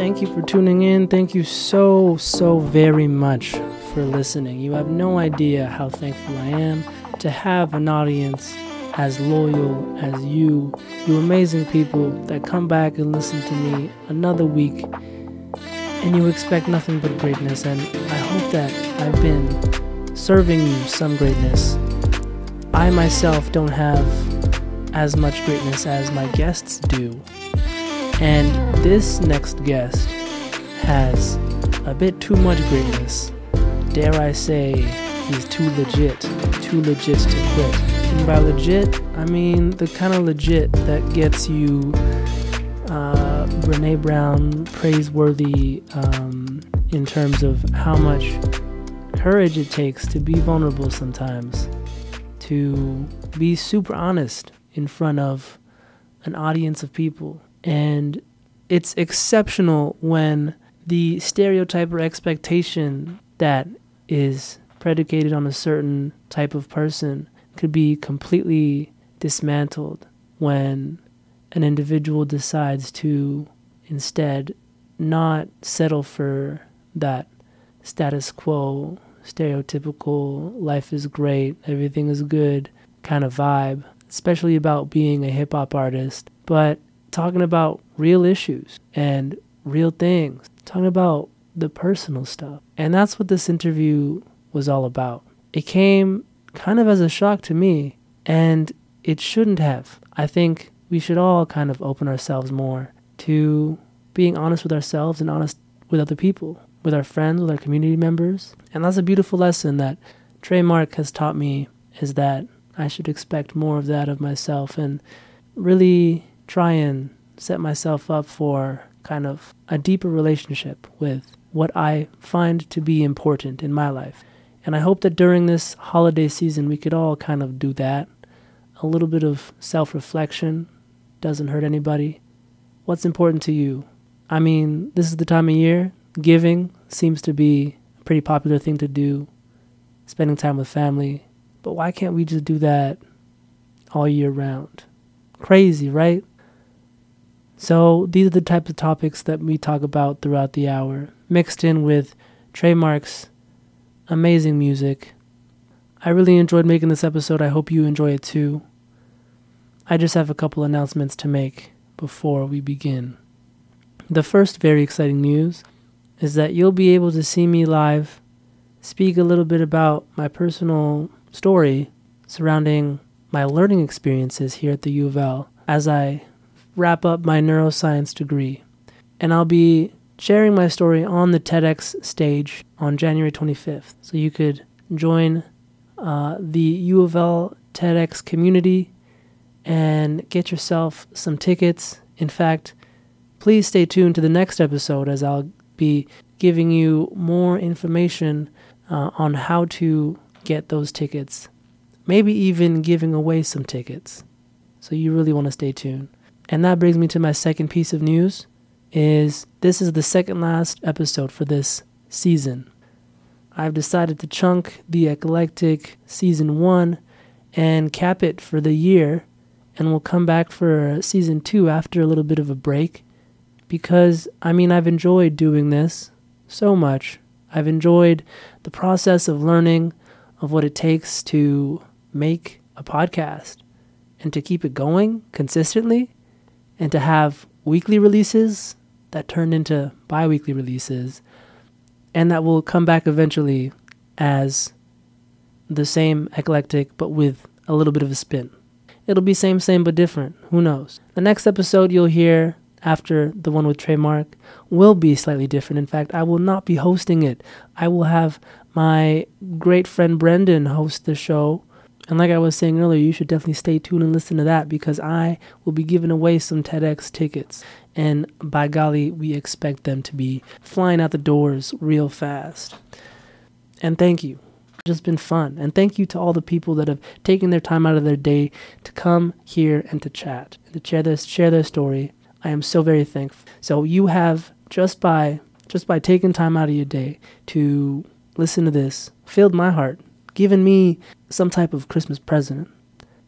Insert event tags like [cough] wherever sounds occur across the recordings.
Thank you for tuning in. Thank you so, so very much for listening. You have no idea how thankful I am to have an audience as loyal as you, you amazing people that come back and listen to me another week and you expect nothing but greatness. And I hope that I've been serving you some greatness. I myself don't have as much greatness as my guests do. And this next guest has a bit too much greatness. Dare I say, he's too legit, too legit to quit. And by legit, I mean the kind of legit that gets you uh, Brené Brown praiseworthy um, in terms of how much courage it takes to be vulnerable sometimes, to be super honest in front of an audience of people. And it's exceptional when the stereotype or expectation that is predicated on a certain type of person could be completely dismantled when an individual decides to instead not settle for that status quo, stereotypical, life is great, everything is good kind of vibe, especially about being a hip hop artist, but talking about real issues and real things, talking about the personal stuff. And that's what this interview was all about. It came kind of as a shock to me, and it shouldn't have. I think we should all kind of open ourselves more to being honest with ourselves and honest with other people, with our friends, with our community members. And that's a beautiful lesson that Trey Mark has taught me is that I should expect more of that of myself and really try and set myself up for kind of a deeper relationship with what I find to be important in my life. And I hope that during this holiday season we could all kind of do that. A little bit of self reflection, doesn't hurt anybody. What's important to you? I mean, this is the time of year. Giving seems to be a pretty popular thing to do, spending time with family. But why can't we just do that all year round? Crazy, right? So, these are the types of topics that we talk about throughout the hour, mixed in with Trey Mark's amazing music. I really enjoyed making this episode. I hope you enjoy it too. I just have a couple announcements to make before we begin. The first very exciting news is that you'll be able to see me live, speak a little bit about my personal story surrounding my learning experiences here at the U of L as I wrap up my neuroscience degree. And I'll be sharing my story on the TEDx stage on January 25th. So you could join uh, the U of L TEDx community and get yourself some tickets. In fact, please stay tuned to the next episode as I'll be giving you more information uh, on how to get those tickets. Maybe even giving away some tickets. So you really want to stay tuned. And that brings me to my second piece of news is this is the second last episode for this season. I've decided to chunk the eclectic season 1 and cap it for the year and we'll come back for season two after a little bit of a break. Because, I mean, I've enjoyed doing this so much. I've enjoyed the process of learning of what it takes to make a podcast and to keep it going consistently and to have weekly releases that turn into bi weekly releases and that will come back eventually as the same eclectic but with a little bit of a spin. It'll be same, same, but different. Who knows? The next episode you'll hear after the one with Trey Mark will be slightly different. In fact, I will not be hosting it. I will have my great friend Brendan host the show. And like I was saying earlier, you should definitely stay tuned and listen to that because I will be giving away some TEDx tickets. And by golly, we expect them to be flying out the doors real fast. And thank you just been fun. And thank you to all the people that have taken their time out of their day to come here and to chat and to share their, share their story. I am so very thankful. So you have just by just by taking time out of your day to listen to this filled my heart, given me some type of Christmas present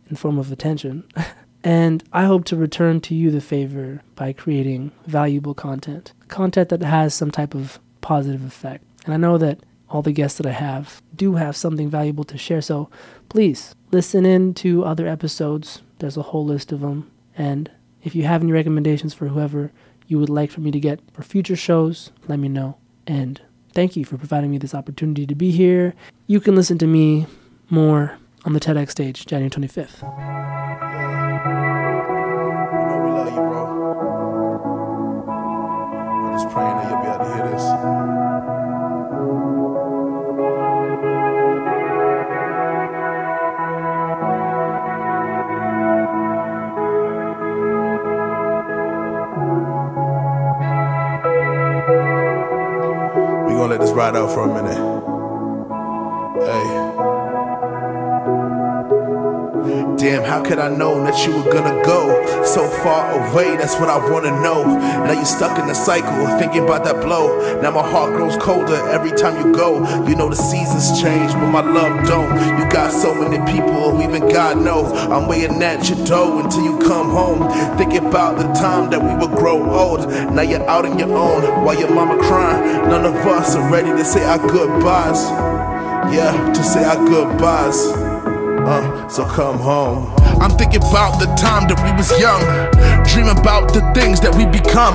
in form of attention. [laughs] And I hope to return to you the favor by creating valuable content, content that has some type of positive effect. And I know that all the guests that I have do have something valuable to share. So please listen in to other episodes. There's a whole list of them. And if you have any recommendations for whoever you would like for me to get for future shows, let me know. And thank you for providing me this opportunity to be here. You can listen to me more on the TEDx stage, January 25th. This ride out for a minute. Damn, how could I know that you were gonna go so far away? That's what I wanna know. Now you're stuck in the cycle, thinking about that blow. Now my heart grows colder every time you go. You know the seasons change, but my love don't. You got so many people, even God knows. I'm waiting at your door until you come home. Thinking about the time that we would grow old. Now you're out on your own while your mama crying. None of us are ready to say our goodbyes. Yeah, to say our goodbyes. So come home. I'm thinking about the time that we was young, dream about the things that we become.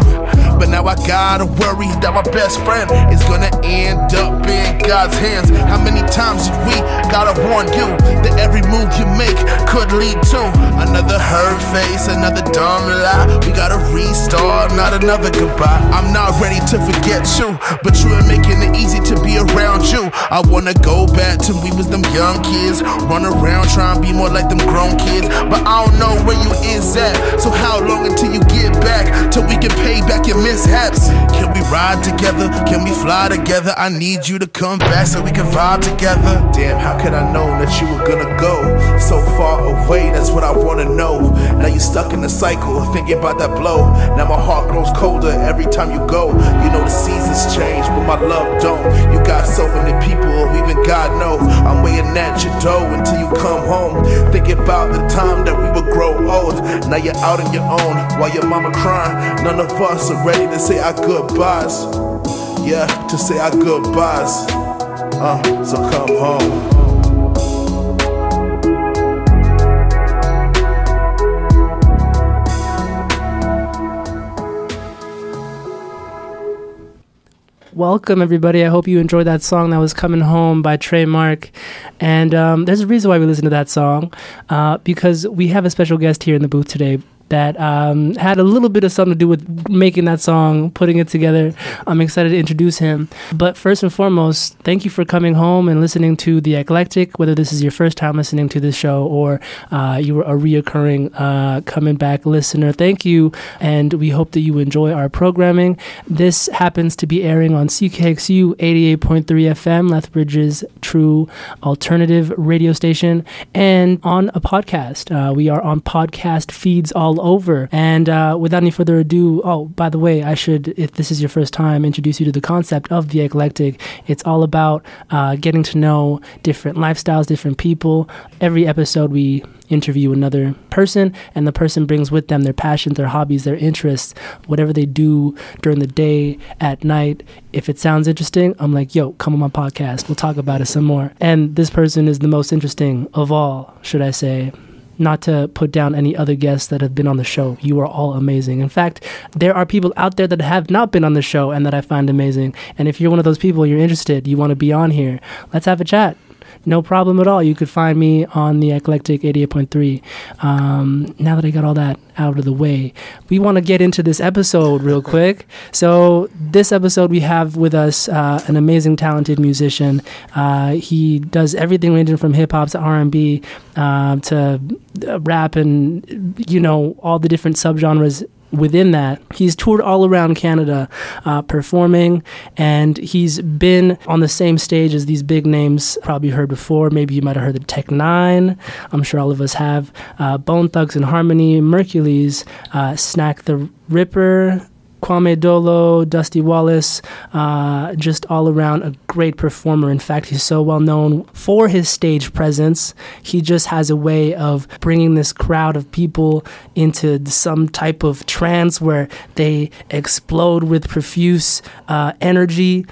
But now I gotta worry that my best friend is gonna end up in God's hands. How many times did we gotta warn you that every move you make could lead to another hurt face, another dumb lie? We gotta restart, not another goodbye. I'm not ready to forget you, but you are making it easy to be around you. I wanna go back to we was them young kids, run around trying to be more like them grown kids. But I don't know where you is at. So how long until you get back? Till we can pay back your mishaps. Can we ride together? Can we fly together? I need you to come back so we can vibe together. Damn, how could I know that you were gonna go so far away? That's what I wanna know. Now you're stuck in the cycle, thinking about that blow. Now my heart grows colder every time you go. You know the seasons change, but my love don't. You got so many people, even God knows. I'm waiting at your door until you come home. Thinking about the time that we would grow old. Now you're out on your own while your mama crying. None of us are ready to say our goodbyes. Yeah, to say our goodbyes. Uh, so come home. Welcome, everybody. I hope you enjoyed that song that was Coming Home by Trey Mark. And um, there's a reason why we listen to that song uh, because we have a special guest here in the booth today that um, had a little bit of something to do with making that song, putting it together. I'm excited to introduce him. But first and foremost, thank you for coming home and listening to The Eclectic, whether this is your first time listening to this show or uh, you were a reoccurring uh, coming back listener. Thank you, and we hope that you enjoy our programming. This happens to be airing on CKXU 88.3 FM, Lethbridge's true alternative radio station, and on a podcast. Uh, we are on podcast feeds all over. And uh, without any further ado, oh, by the way, I should, if this is your first time, introduce you to the concept of the eclectic. It's all about uh, getting to know different lifestyles, different people. Every episode, we interview another person, and the person brings with them their passions, their hobbies, their interests, whatever they do during the day, at night. If it sounds interesting, I'm like, yo, come on my podcast. We'll talk about it some more. And this person is the most interesting of all, should I say not to put down any other guests that have been on the show. You are all amazing. In fact, there are people out there that have not been on the show and that I find amazing. And if you're one of those people, you're interested, you want to be on here, let's have a chat. No problem at all. You could find me on the Eclectic 88.3. Um, now that I got all that out of the way, we want to get into this episode real quick. So, this episode, we have with us uh, an amazing, talented musician. Uh, he does everything ranging from hip hop to R&B uh, to rap and, you know, all the different subgenres within that, he's toured all around Canada uh, performing, and he's been on the same stage as these big names probably heard before. Maybe you might have heard the Tech N9ne. I'm sure all of us have. Uh, Bone Thugs and Harmony, Merkules, uh, Snak the Ripper. Kwame Dolo, Dusty Wallace, uh, just all around a great performer. In fact, he's so well known for his stage presence. He just has a way of bringing this crowd of people into some type of trance where they explode with profuse uh, energy.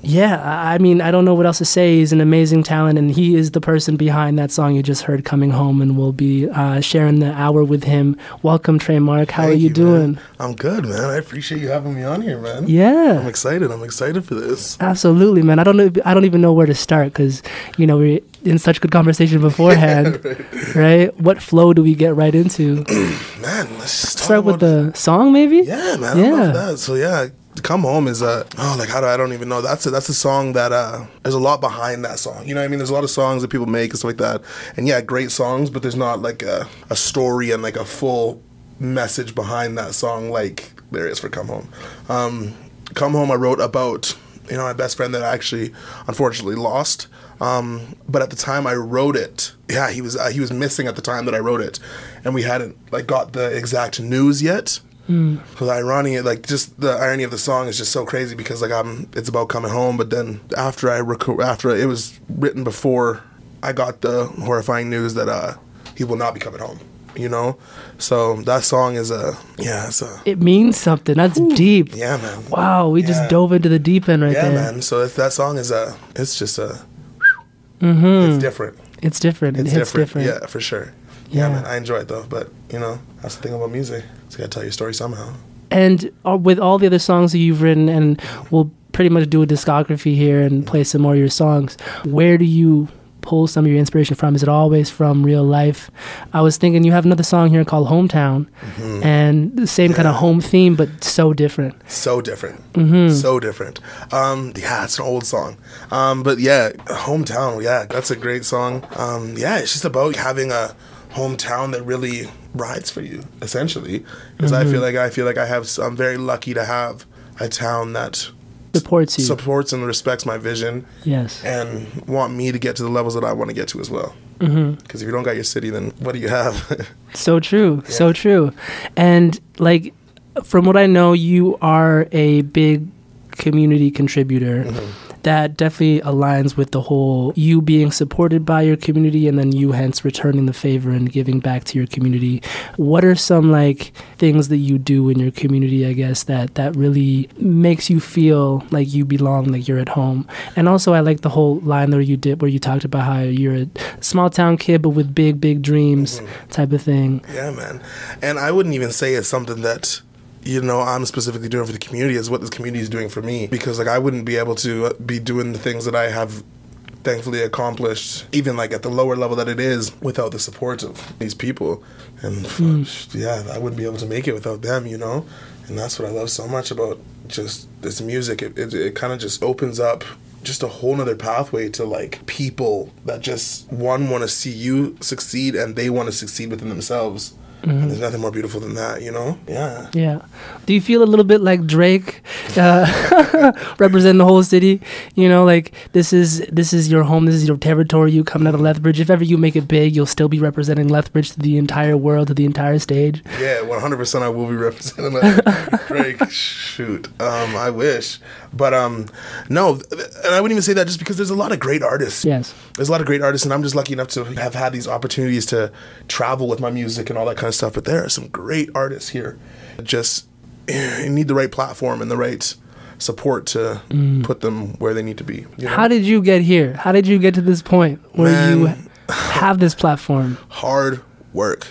Yeah, I mean, I don't know what else to say. He's an amazing talent, and he is the person behind that song you just heard, "Coming Home," and we'll be uh, sharing the hour with him. Welcome, Trey Mark. How Thank are you, doing? man. I'm good, man. I appreciate you having me on here, man. Yeah, I'm excited. I'm excited for this. absolutely, man. I don't know. I don't even know where to start because you know we're in such good conversation beforehand, [laughs] right. What flow do we get right into? [clears throat] Man, let's just talk Start with the song, maybe. Yeah, man. I Yeah. love that. So yeah, come home is uh oh like how do I don't even know. That's a that's a song that uh there's a lot behind that song. You know what I mean? There's a lot of songs that people make and stuff like that. And yeah, great songs, but there's not like a, a story and like a full message behind that song like there is for Come Home. Um Come Home I wrote about you know my best friend that I actually unfortunately lost. Um, but at the time I wrote it, yeah, he was uh, he was missing at the time that I wrote it, and we hadn't like got the exact news yet. So the irony, like just the irony of the song is just so crazy because like I'm, it's about coming home, but then after I reco- after it was written before I got the horrifying news that uh he will not be coming home. You know, so that song is a yeah, it's a It means something. That's deep. yeah, man. Wow, we Yeah. just dove into the deep end right yeah, there. Yeah, man. So if that song is a, it's just a, it's different. It's different. It's it different. different. Yeah, for sure. Yeah, Yeah. man. I enjoy it though, but you know, that's the thing about music. It's gotta tell your story somehow. And uh, with all the other songs that you've written, and we'll pretty much do a discography here and play some more of your songs, where do you pull some of your inspiration from? Is it always from real life? I was thinking you have another song here called Hometown, and the same kind of Mm-hmm. Home theme, but so different. So different. Mm-hmm. So different. Um, yeah, it's an old song. Um, but yeah, hometown. Yeah, that's a great song. Um, yeah, it's just about having a hometown that really rides for you, essentially. Because I Mm-hmm. feel like I feel like I have. I'm very lucky to have a town that Supports you. supports and respects my vision yes. and want me to get to the levels that I want to get to as well. Mm-hmm. Because if you don't got your city, then what do you have? [laughs] So true, so true. And like from what I know, you are a big community contributor. Mm-hmm. That definitely aligns with the whole you being supported by your community and then you hence returning the favor and giving back to your community. What are some like things that you do in your community, I guess, that that really makes you feel like you belong, like you're at home? And also I like the whole line where you did where you talked about how you're a small town kid but with big, big dreams mm-hmm. type of thing. Yeah, man. And I wouldn't even say it's something that you know I'm specifically doing for the community is what this community is doing for me. Because like I wouldn't be able to uh, be doing the things that I have thankfully accomplished even like at the lower level that it is without the support of these people. And fuck, yeah I wouldn't be able to make it without them you know? And that's what I love so much about just this music. It, it, it kind of just opens up just a whole nother pathway to like people that just one want to see you succeed and they want to succeed within themselves and there's nothing more beautiful than that you know yeah Yeah. Do you feel a little bit like Drake, uh, [laughs] representing the whole city? You know, like this is this is your home, this is your territory. You coming out of Lethbridge. If ever you make it big, you'll still be representing Lethbridge to the entire world, to the entire stage. Yeah, one hundred percent. I will be representing. [laughs] Drake. Shoot, um, I wish, but um, no, and I wouldn't even say that just because there's a lot of great artists. Yes. There's a lot of great artists, and I'm just lucky enough to have had these opportunities to travel with my music and all that kind of stuff. But there are some great artists here. Just you [laughs] need the right platform and the right support to mm. put them where they need to be. You know? How did you get here? How did you get to this point where you [laughs] have this platform? hard work,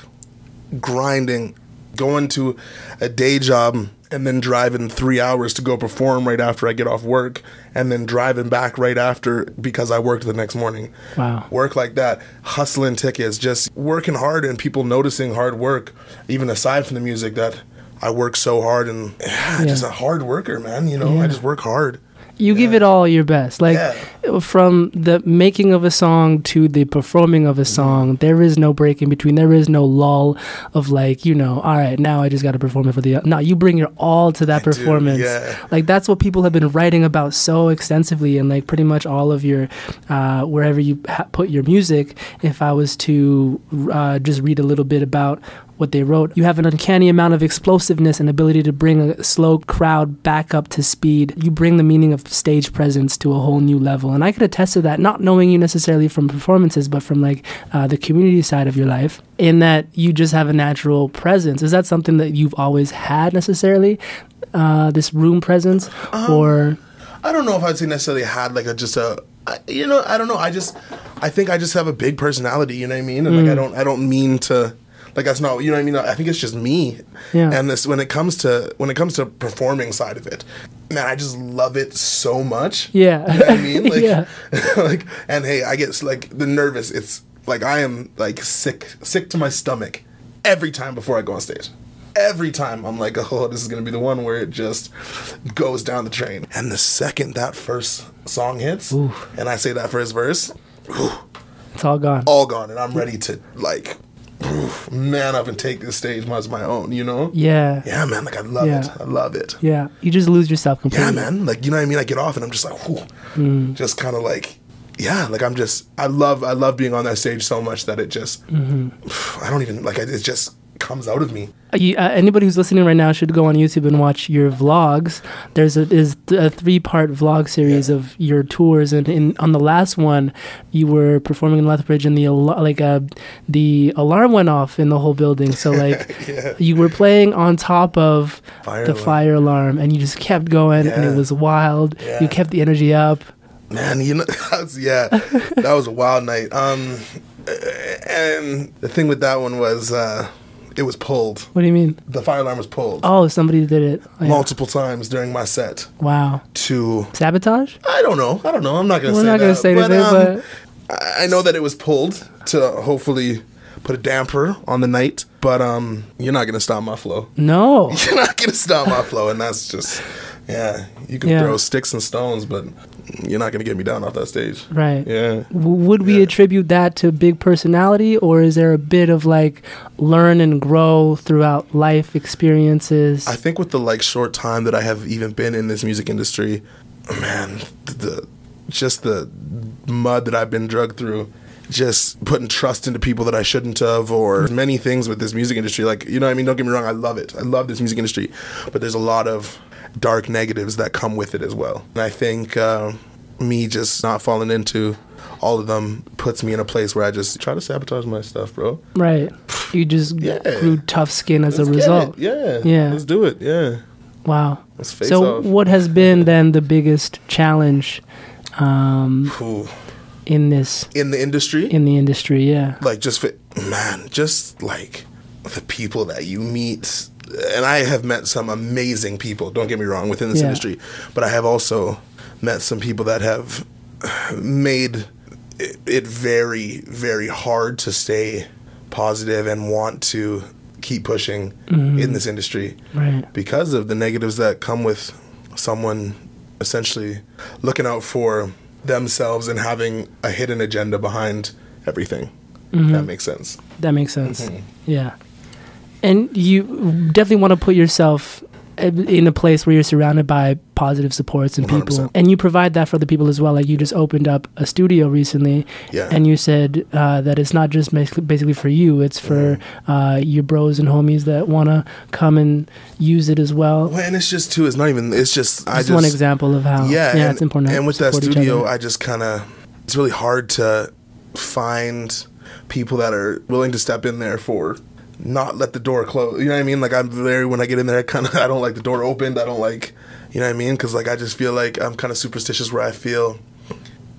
grinding, going to a day job and then driving three hours to go perform right after I get off work, and then driving back right after because I worked the next morning. Wow. Work like that, hustling tickets, just working hard and people noticing hard work, even aside from the music that I work so hard and yeah, just a hard worker, man. You know, Yeah. I just work hard. You give it all your best. Like Yeah. from the making of a song to the performing of a song, there is no break in between. There is no lull of like, you know, all right, now I just got to perform it for the. No, you bring your all to that do, performance. yeah. Like that's what people have been writing about so extensively, and like pretty much all of your, uh, wherever you ha- put your music. If I was to uh, just read a little bit about what they wrote. You have an uncanny amount of explosiveness and ability to bring a slow crowd back up to speed. You bring the meaning of stage presence to a whole new level. And I could attest to that, not knowing you necessarily from performances, but from like uh, the community side of your life, in that you just have a natural presence. Is that something that you've always had necessarily? Uh, this room presence? or. I don't know if I'd say necessarily had like a just a you know I don't know I just I think I just have a big personality you know what I mean and Mm. like I don't I don't mean to like that's not you know what I mean I think it's just me Yeah. and this when it comes to when it comes to performing side of it man I just love it so much Yeah. you know what I mean [laughs] like Yeah. [laughs] like and hey I get like the nervous it's like I am like sick sick to my stomach every time before I go on stage every time I'm like, oh, this is gonna be the one where it just goes down the train. And the second that first song hits, and I say that first verse, It's all gone. all gone, and I'm ready to like man up and take this stage as my own. You know? Yeah. Yeah, man. Like I love Yeah. it. I love it. Yeah. You just lose yourself completely. Yeah, man. Like you know what I mean? I get off and I'm just like, whew, Mm. just kind of like. Yeah, like I'm just I love I love being on that stage so much that it just Mm-hmm. I don't even like it just comes out of me. You, uh, anybody who's listening right now should go on YouTube and watch your vlogs. There's a is a three part vlog series Yeah. of your tours, and in on the last one, you were performing in Lethbridge, and the al- like uh, the alarm went off in the whole building. So [laughs] like Yeah. you were playing on top of Fire the alarm. fire alarm, and you just kept going, and it was wild. Yeah. You kept the energy up. Man, you know, [laughs] that's, yeah, that was a wild night. Um, and the thing with that one was, uh, it was pulled. What do you mean? The fire alarm was pulled Oh, somebody did it. Oh, yeah. multiple times during my set. Wow. To Sabotage? I don't know, I don't know. I'm not gonna We're say not that. gonna say anything, um, but I I know that it was pulled to hopefully put a damper on the night. But um, you're not gonna stop my flow. no. [laughs] You're not gonna stop my flow, and that's just. Yeah, you can Yeah. throw sticks and stones, but you're not gonna get me down off that stage. Right. Yeah. W- Would we Yeah. attribute that to big personality, or is there a bit of like learn and grow throughout life experiences? I think with the like short time that I have even been in this music industry, man, the, the just the mud that I've been drugged through, just putting trust into people that I shouldn't have, or many things with this music industry. Like you know, what I mean, don't get me wrong, I love it. I love this music industry, but there's a lot of dark negatives that come with it as well. And I think uh, me just not falling into all of them puts me in a place where I just try to sabotage my stuff, bro. right. You just Yeah. grew tough skin as Let's a result. Yeah. Yeah. Let's do it. Yeah. Wow. Let's face So, off. what has been then the biggest challenge um, Ooh. in this in the industry in the industry? Yeah. like just for, man just like the people that you meet and i have met some amazing people don't get me wrong within this Yeah. industry but i have also met some people that have made it, it very very hard to stay positive and want to keep pushing in this industry Right. because of the negatives that come with someone essentially looking out for themselves and having a hidden agenda behind everything. Mm-hmm. That makes sense. That makes sense. Mm-hmm. Yeah. And you definitely want to put yourself in a place where you're surrounded by positive supports and people. 100%. And you provide that for the people as well. Like you just opened up a studio recently. Yeah. And you said uh, that it's not just basically, for you, it's for Mm-hmm. uh, your bros and homies that want to come and use it as well. Well, and it's just too. It's not even. It's just. I Just just one example of how Yeah, yeah and, it's important. And with that studio. I just kind of. It's really hard to find people that are willing to step in there for not let the door close. You know what I mean? Like I'm very when I get in there, I kind of [laughs] I don't like the door opened. I don't like, you know what I mean? Because like I just feel like I'm kind of superstitious where I feel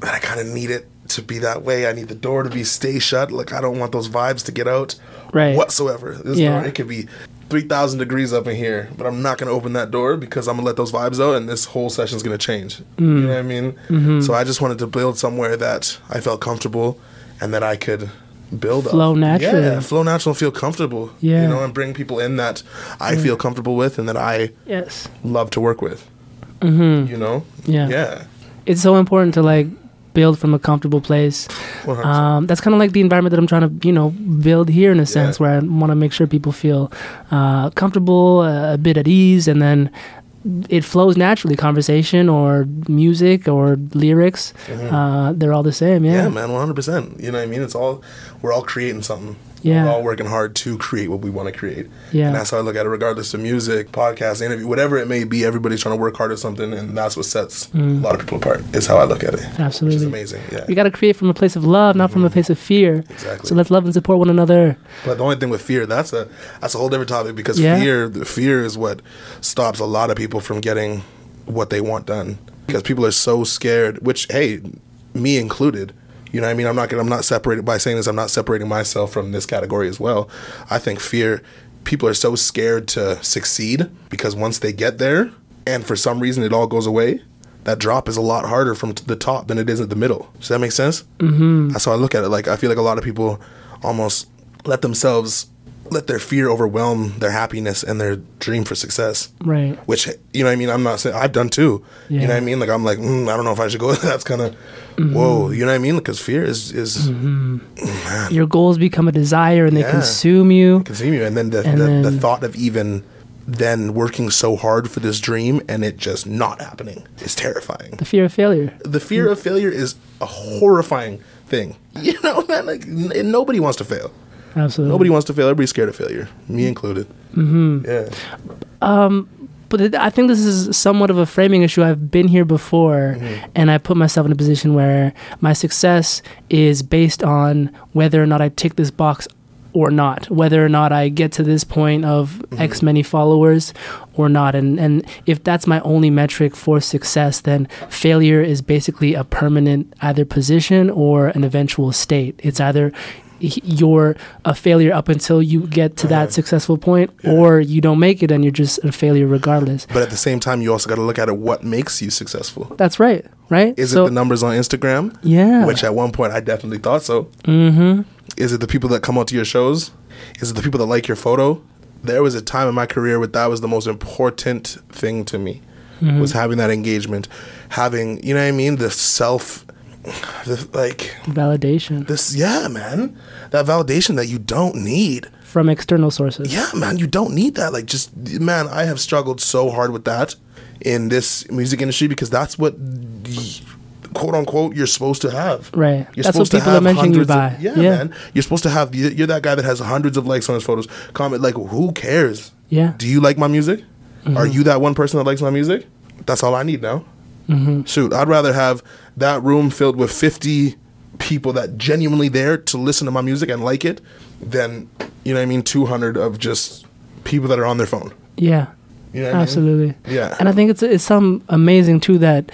that I kind of need it to be that way. I need the door to be stay shut. Like I don't want those vibes to get out Right. whatsoever. This Yeah. door, it could be three thousand degrees up in here, but I'm not gonna open that door because I'm gonna let those vibes out, and this whole session's gonna change. You know what I mean? Mm-hmm. So I just wanted to build somewhere that I felt comfortable and that I could build up. Flow naturally. Yeah, flow natural and feel comfortable. Yeah. you know, and bring people in that I feel comfortable with and that I yes. love to work with. Mm-hmm. You know? Yeah. Yeah. It's so important to like build from a comfortable place. Um, that's kind of like the environment that I'm trying to, you know, build here in a sense, Yeah. where I want to make sure people feel uh, comfortable, uh, a bit at ease, and then it flows naturally. Conversation or music or lyrics, uh, they're all the same. Mm-hmm. Yeah, Yeah. man, one hundred percent. You know what I mean? It's all we're all creating something Yeah. We're all working hard to create what we want to create. Yeah. And that's how I look at it, regardless of music, podcast, interview, whatever it may be. Everybody's trying to work hard at something, and that's what sets a lot of people apart. Is how I look at it. Mm. Absolutely. amazing. Yeah. You got to create from a place of love, not from a place of fear. Exactly. So let's love and support one another. But the only thing with fear, that's a that's a whole different topic because Yeah. fear the fear is what stops a lot of people from getting what they want done. Because people are so scared, which hey, me included. You know what I mean? I'm not gonna, I'm not separated by saying this, I'm not separating myself from this category as well. I think fear people are so scared to succeed because once they get there and for some reason it all goes away, that drop is a lot harder from the top than it is at the middle. Does that make sense? Mm-hmm. That's how I look at it. Like I feel like a lot of people almost let themselves let their fear overwhelm their happiness and their dream for success. Right. Which you know, what I mean, I'm not saying I've done too. You know what I mean? Like I'm like, mm, I don't know if I should go. [laughs] That's kind of mm-hmm. whoa. You know what I mean? Because fear is is mm-hmm. mm, Your goals become a desire and they Yeah. consume you. consume you, and then the And the, the thought of even then working so hard for this dream and it just not happening is terrifying. The fear of failure. the fear of failure is a horrifying thing. [laughs] You know, man, like n- nobody wants to fail. Absolutely. Nobody wants to fail. Everybody's scared of failure, me included. Mm-hmm. Yeah, but it, I think this is somewhat of a framing issue. I've been here before, Mm-hmm. and I put myself in a position where my success is based on whether or not I tick this box or not, whether or not I get to this point of Mm-hmm. X many followers or not. And and if that's my only metric for success, then failure is basically a permanent either position or an eventual state. It's either you're a failure up until you get to that successful point, or you don't make it and you're just a failure regardless. but at the same time, you also got to look at it. What makes you successful? That's right, right? Is So- it the numbers on Instagram? Yeah. Which at one point I definitely thought so. Mm-hmm. Is it the people that come out to your shows? Is it the people that like your photo? There was a time in my career where that was the most important thing to me. Mm-hmm. Was having that engagement, having you know what I mean, the self, the like validation this yeah man, that validation that you don't need. from external sources. Yeah, man, you don't need that. Like, just man, I have struggled so hard with that in this music industry because that's what, y- quote unquote, you're supposed to have. Right. You're That's what supposed to people are have mentioning you by. of- yeah, Yeah. man. You're supposed to have. you- You're that guy that has hundreds of likes on his photos. Comment like, who cares? Yeah. Do you like my music? Mm-hmm. Are you that one person that likes my music? That's all I need now. Mm-hmm. Shoot, I'd rather have that room filled with 50 people that genuinely there to listen to my music and like it than, you know what I mean, 200 of just people that are on their phone. Yeah. You know what I mean? Absolutely. Yeah. And I think it's it's some amazing too that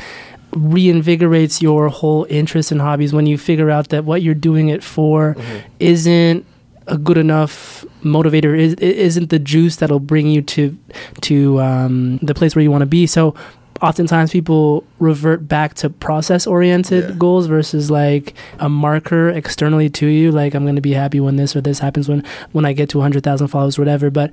reinvigorates your whole interest in hobbies when you figure out that what you're doing it for Mm-hmm. isn't a good enough motivator is isn't the juice that'll bring you to to um, the place where you want to be so oftentimes people revert back to process oriented Yeah. goals versus like a marker externally to you like i'm going to be happy when this or this happens when when i get to 100000 followers or whatever but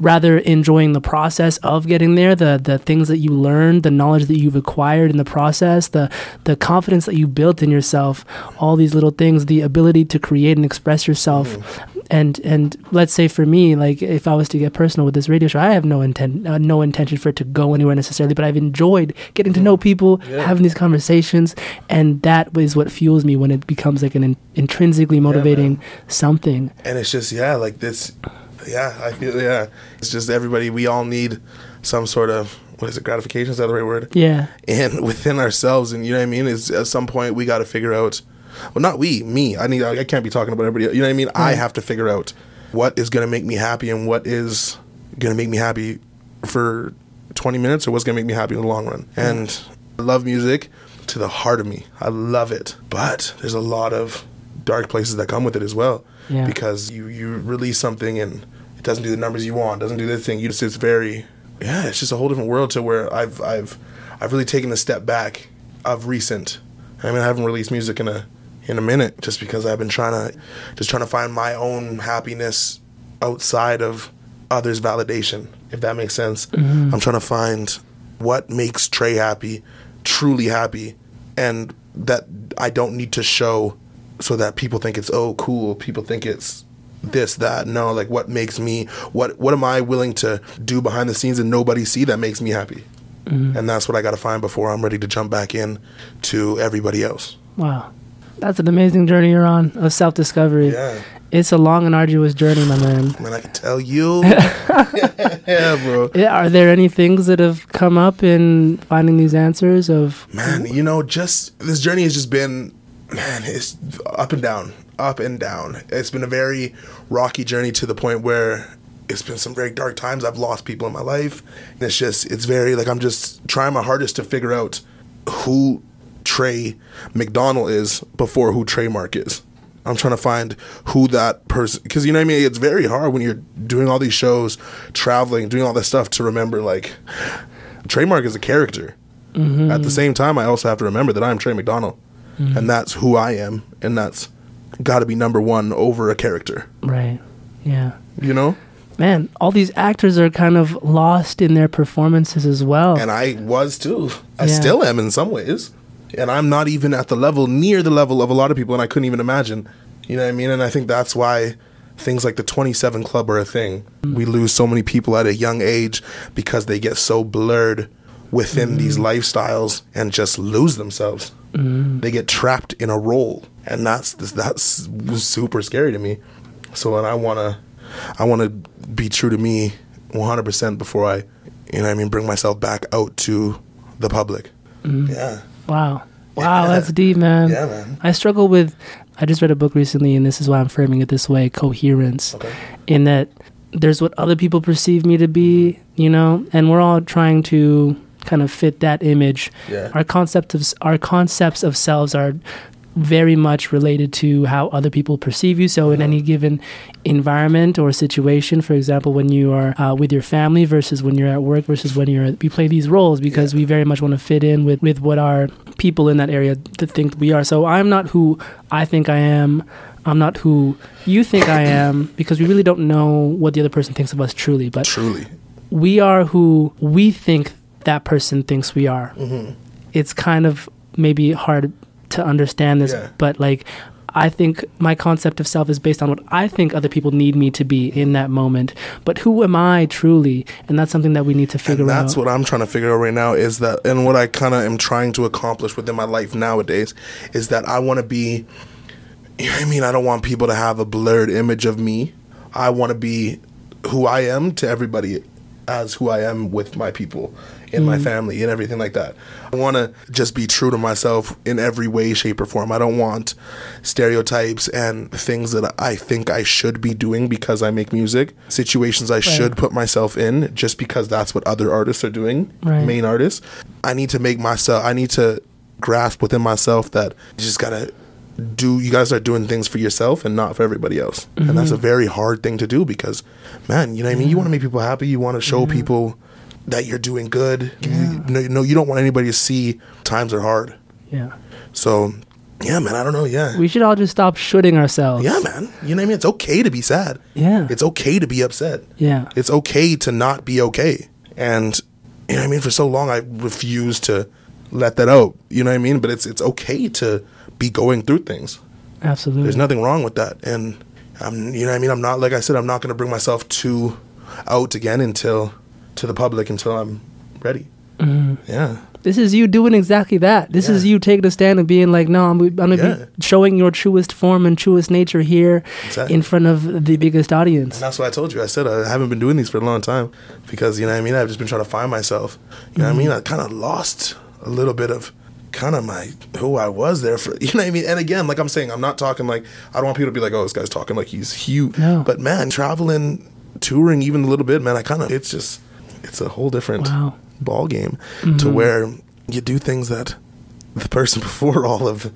rather enjoying the process of getting there the the things that you learned the knowledge that you've acquired in the process the the confidence that you built in yourself all these little things the ability to create and express yourself mm. And and let's say for me like if i was to get personal with this radio show i have no intent uh, no intention for it to go anywhere necessarily but i've enjoyed getting to know people having these conversations and that is what fuels me when it becomes like an in- intrinsically motivating something. And it's just yeah like this yeah i feel yeah it's just everybody we all need some sort of what is it gratification? Is that the right word? Yeah. And [laughs] within ourselves and you know what i mean? Is at some point we got to figure out well not we me. I need i can't be talking about everybody you know what i mean? I have to figure out what is going to make me happy and what is going to make me happy for 20 minutes or what's going to make me happy in the long run. And i love music to the heart of me. I love it. But there's a lot of dark places that come with it as well Yeah. because you you release something and it doesn't do the numbers you want doesn't do the thing. You just it's very yeah it's just a whole different world to where i've i've i've really taken a step back of recent. I mean i haven't released music in a in a minute just because i've been trying to just trying to find my own happiness outside of others validation if that makes sense. Mm-hmm. I'm trying to find what makes trey happy truly happy and that i don't need to show so that people think it's oh cool people think it's this that. No like what makes me what what am i willing to do behind the scenes and nobody see that makes me happy? Mm-hmm. And that's what i got to find before i'm ready to jump back in to everybody else. Wow that's an amazing journey you're on of self-discovery yeah It's a long and arduous journey, my man. Man, I can tell you. [laughs] yeah, bro. Yeah, Are there any things that have come up in finding these answers of Man, you know, just this journey has just been, man, it's up and down, up and down. It's been a very rocky journey to the point where it's been some very dark times. I've lost people in my life. And it's just, it's very, like, I'm just trying my hardest to figure out who Trey McDonald is before who Trey Mark is. I'm trying to find who that person, because you know what I mean? It's very hard when you're doing all these shows, traveling, doing all this stuff to remember, like, Trey Mark is a character. Mm-hmm. At the same time, I also have to remember that I'm Trey McDonald, mm-hmm. and that's who I am, and that's got to be number one over a character. right? Yeah. You know, Man, all these actors are kind of lost in their performances as well. and I was too. I Yeah. still am in some ways, and I'm not even at the level near the level of a lot of people, and I couldn't even imagine. You know what I mean? And I think that's why things like the 27 Club are a thing. We lose so many people at a young age because they get so blurred within mm. these lifestyles and just lose themselves. Mm. They get trapped in a role, and that's that's super scary to me. So, and I wanna, I wanna be true to me 100% before I, you know, what I mean, bring myself back out to the public. Mm. Yeah, Wow. Wow, that's deep, man. Yeah, man. I struggle with I just read a book recently and this is why I'm framing it this way, coherence. Okay. In that there's what other people perceive me to be, mm-hmm. you know, and we're all trying to kind of fit that image. Yeah. Our concept of our concepts of selves are very much related to how other people perceive you. So, in any given environment or situation, for example, when you are uh, with your family versus when you're at work versus when you're, we play these roles because we very much want to fit in with, with what our people in that area think we are. So, I'm not who I think I am. I'm not who you think I am [laughs] because we really don't know what the other person thinks of us truly. But truly. we are who we think that person thinks we are. Mm-hmm. It's kind of maybe hard to understand this, Yeah. but like I think my concept of self is based on what I think other people need me to be in that moment. But who am I truly? And that's something that we need to figure and that's out. what I'm trying to figure out right now is that, and what I kind of am trying to accomplish within my life nowadays is that I want to be. You know what I mean? I don't want people to have a blurred image of me. I want to be who I am to everybody as who I am with my people, in my mm. family, and everything like that. I want to just be true to myself in every way, shape, or form. I don't want stereotypes and things that I think I should be doing because I make music, situations I should put myself in just because that's what other artists are doing, Right. main artists. I need to make myself, I need to grasp within myself that you just gotta do, you guys are doing things for yourself and not for everybody else. And that's mm-hmm. a very hard thing to do because, man, you know what I mean? You wanna make people happy, you wanna show people that you're doing good. You, no, no, you don't want anybody to see times are hard. yeah. So, yeah, man, I don't know. Yeah. We should all just stop shooting ourselves. yeah, man. You know what I mean? It's okay to be sad. Yeah. It's okay to be upset. yeah. It's okay to not be okay. And you know what I mean? For so long I refused to let that out. You know what I mean? But it's it's okay to be going through things. Absolutely. There's nothing wrong with that. And I'm you know what I mean? I'm not like I said, I'm not gonna bring myself too out again until to the public until I'm ready. Mm. Yeah. This is you doing exactly that. This is you taking a stand and being like, no, I'm, I'm gonna Yeah. be showing your truest form and truest nature here Exactly. in front of the biggest audience. And that's what I told you. I said I haven't been doing these for a long time because you know what I mean. I've just been trying to find myself. You know what I mm-hmm. mean. I kind of lost a little bit of kind of my who I was there for. [laughs] You know what I mean. And again, like I'm saying, I'm not talking like I don't want people to be like, oh, this guy's talking like he's huge. No. But man, traveling, touring even a little bit, man, I kind of it's just it's a whole different Wow. ball game to mm-hmm. where you do things that the person [laughs] before all of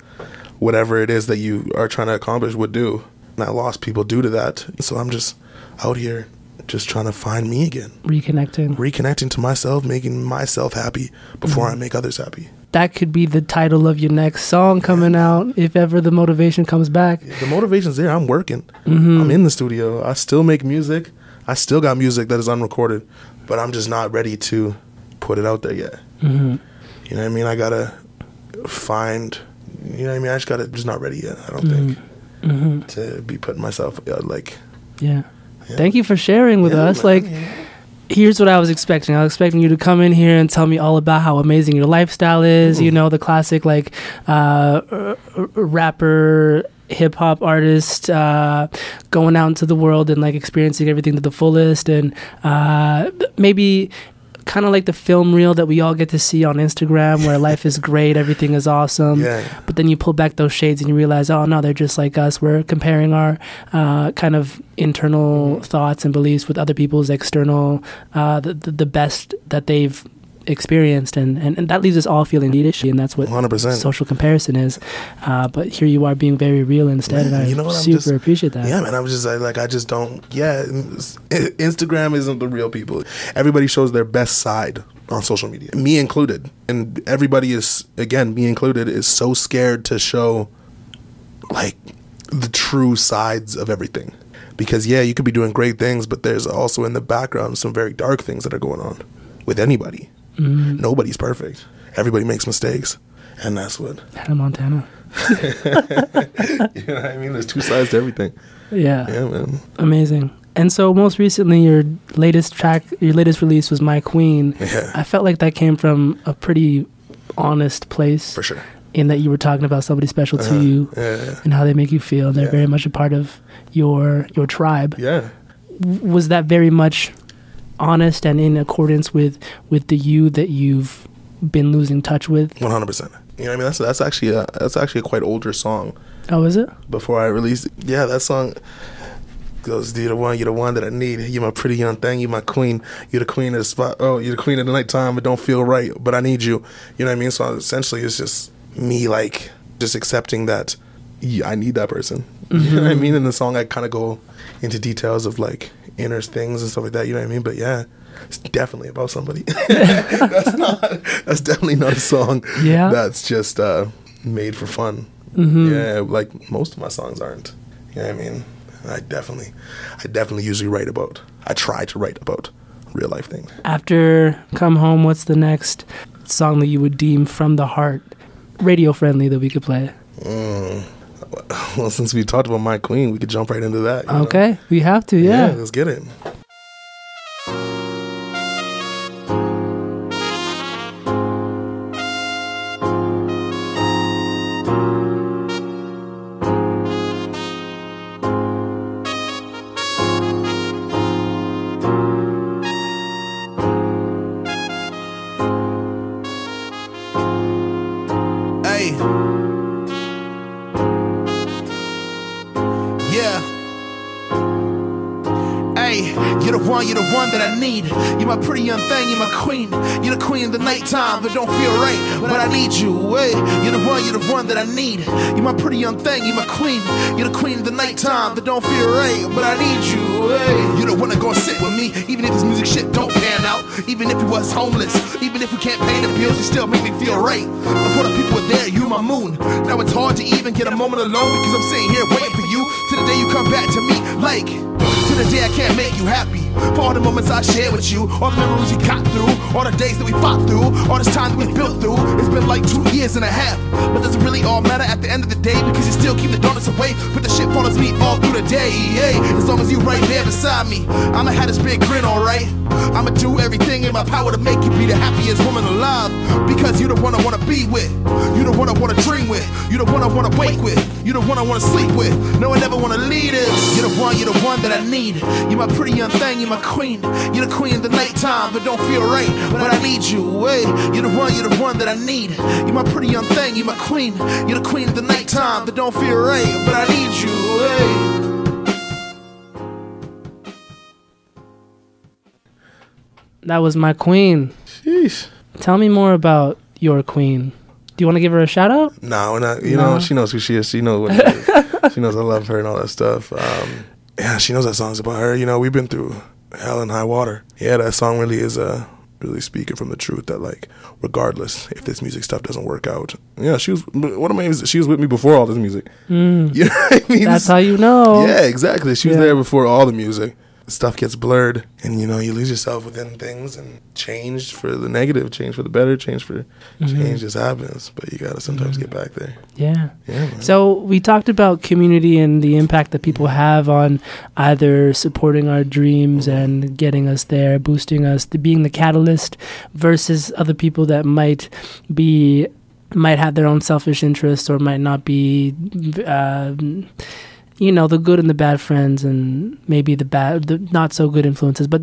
whatever it is that you are trying to accomplish would do. And I lost people due to that. So I'm just out here just trying to find me again. Reconnecting. Reconnecting to myself, making myself happy before mm-hmm. I make others happy. that could be the title of your next song coming out if ever the motivation comes back. The motivation's there. I'm working. Mm-hmm. I'm in the studio. I still make music. I still got music that is unrecorded, but I'm just not ready to put it out there yet. You know what I mean? I gotta find. You know what I mean? I just gotta just not ready yet. I don't think to be putting myself uh, like. Yeah. Thank you for sharing with Yeah, us. man, Like, here's what I was expecting. I was expecting you to come in here and tell me all about how amazing your lifestyle is. You know, the classic like uh, r- r- rapper hip hop artist uh, going out into the world and like experiencing everything to the fullest, and uh, maybe kind of like the film reel that we all get to see on Instagram where life is great, everything is awesome. Yeah. But then you pull back those shades and you realize, oh no, they're just like us. We're comparing our uh, kind of internal thoughts and beliefs with other people's external, uh, the, the, the best that they've experienced. And, and, and that leaves us all feeling needish. And that's what 100%. social comparison is. Uh, but here you are being very real instead. and I You know super just- appreciate that. Yeah, man. I'm just like, like I just don't. Yeah, Instagram isn't the real people. Everybody shows their best side on social media, me included, and everybody is again, me included, is so scared to show like the true sides of everything. Because yeah, you could be doing great things, but there's also in the background some very dark things that are going on with anybody. Nobody's perfect. Everybody makes mistakes, and that's what [laughs] Hannah Montana. you know. What I mean, there's two sides to everything. Yeah. Yeah, man. Amazing. And so, most recently, your latest track, your latest release was "My Queen." Yeah. I felt like that came from a pretty honest place, For sure. in that you were talking about somebody special Uh-huh. to you Yeah, yeah. and how they make you feel. They're Yeah. very much a part of your your tribe. Yeah. W- Was that very much honest and in accordance with with the you that you've been losing touch with? One hundred percent. You know what I mean? That's that's actually a that's actually a quite older song. Oh, is it? Before I released, it. yeah, that song goes. You're the one. You're the one that I need. You're my pretty young thing. You're my queen. You're the queen of the spot. Oh, you're the queen of the nighttime. It don't feel right, but I need you. You know what I mean? So essentially, it's just me like just accepting that yeah, I need that person. [laughs] You know what I mm-hmm. mean? In the song, I kind of go into details of like inner things and stuff like that. You know what I mean? But yeah. It's definitely about somebody. [laughs] [laughs] that's not. That's definitely not a song. Yeah. That's just uh, made for fun. Mm-hmm. Yeah, like most of my songs aren't. You know what I mean? I definitely, I definitely usually write about. I try to write about real life things. After "Come Home," what's the next song that you would deem from the heart, radio friendly that we could play? Mm. [laughs] Well, since we talked about my queen, we could jump right into that. you know? Okay, we have to. Yeah. let's get it. Pretty young thing, you're my queen. You're the queen of the nighttime that don't feel right, but I need you. Hey, you're the one, you're the one that I need. You're my pretty young thing, you're my queen. You're the queen of the nighttime that don't feel right, but I need you. Hey, you're the one that gonna sit with me, even if this music shit don't pan out. Even if you was homeless, even if we can't pay the bills, you still make me feel right. Before the people were there, you my moon. Now it's hard to even get a moment alone because I'm sitting here waiting for you till the day you come back to me. Like, to the day I can't make you happy. For all the moments I shared with you, all the memories we got through, all the days that we fought through, all this time that we built through. It's been like two years and a half. But does it really all matter at the end of the day? Because you still keep the darkness away, but the shit follows me all through the day. Hey, as long as you right there beside me, I'ma have this big grin, alright? I'ma do everything in my power to make you be the happiest woman alive. Because you the one I wanna be with. You the one I wanna dream with. You the one I wanna wake with. You the one I wanna sleep with. No, I never wanna leave this. You're the one, you're the one that I need. You're my pretty young thing, you're my queen. You're the queen of the nighttime, but don't feel right. But I need you. Hey, you're the one, you're the one that I need. You're my pretty young thing, you're my queen. You're the queen of the nighttime, but don't feel right. But I need you. Hey. That was my queen. Sheesh. Tell me more about your queen. Do you want to give her a shout out? No, we're not. You No. know, she knows who she is. She knows what it is. [laughs] she knows I love her and all that stuff. Um, yeah, she knows that song's about her. You know, we've been through hell and high water. Yeah, that song really is uh, really speaking from the truth that like, regardless if this music stuff doesn't work out, yeah, she was. one of my She was with me before all this music. Mm, [laughs] You know what I mean? that's how you know. Yeah, exactly. She was Yeah. there before all the music. Stuff gets blurred, and you know you lose yourself within things, and change for the negative, change for the better, change for Mhm. change just happens. But you gotta sometimes Mhm. get back there. Yeah. Yeah. Man. So we talked about community and the impact that people have on either supporting our dreams and getting us there, boosting us, the, being the catalyst, versus other people that might be might have their own selfish interests or might not be, uh, you know, the good and the bad friends and maybe the bad, the not so good influences. But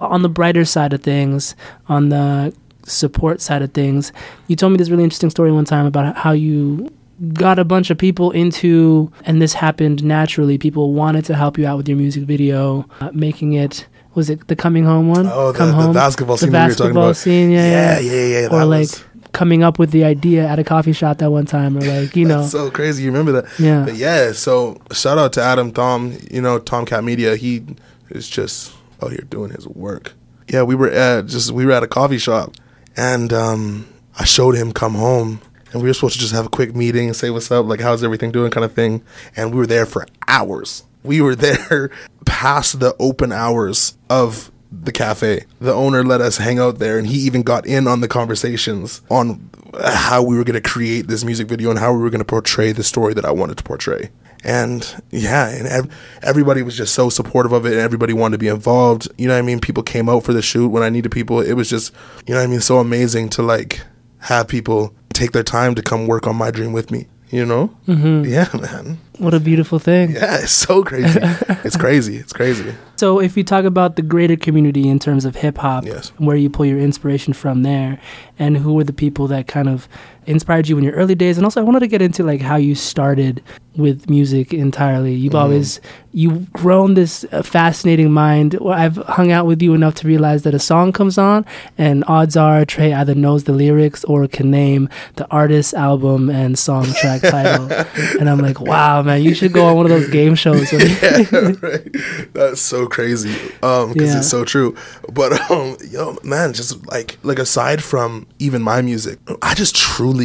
on the brighter side of things, on the support side of things, you told me this really interesting story one time about how you got a bunch of people into, and this happened naturally. People wanted to help you out with your music video, uh, making it. Was it the coming home one? Oh, the- Come the home, basketball scene The that you were talking basketball about. scene, yeah, yeah, yeah, yeah. yeah or like was- coming up with the idea at a coffee shop that one time, or like you [laughs] know, so crazy. You remember that? Yeah. But yeah. So shout out to Adam Thom. You know, Tomcat Media. He is just out here doing his work. Yeah, we were at just we were at a coffee shop, and um, I showed him come home, and we were supposed to just have a quick meeting and say what's up, like how's everything doing, kind of thing. And we were there for hours. We were [laughs] there past the open hours of the cafe. The owner let us hang out there, and he even got in on the conversations on how we were going to create this music video and how we were going to portray the story that I wanted to portray. And yeah, and ev- everybody was just so supportive of it, and everybody wanted to be involved. You know what I mean? People came out for the shoot when I needed people. It was just, you know what I mean? So amazing to like have people take their time to come work on my dream with me. You know? Mm-hmm. Yeah, man. what a beautiful thing. Yeah, it's so crazy. it's crazy. It's crazy. So if you talk about the greater community in terms of hip hop, Yes. where you pull your inspiration from there, and who were the people that kind of inspired you in your early days, and also I wanted to get into like how you started with music entirely. You've Mm-hmm. always you've grown this uh, fascinating mind. I've hung out with you enough to realize that a song comes on, and odds are Trey either knows the lyrics or can name the artist, album, and song track [laughs] title. and I'm like, wow, man, you should go on one of those game shows. [laughs] right? That's so crazy. Um, because Yeah. it's so true. But um, yo, man, just like like aside from even my music, I just truly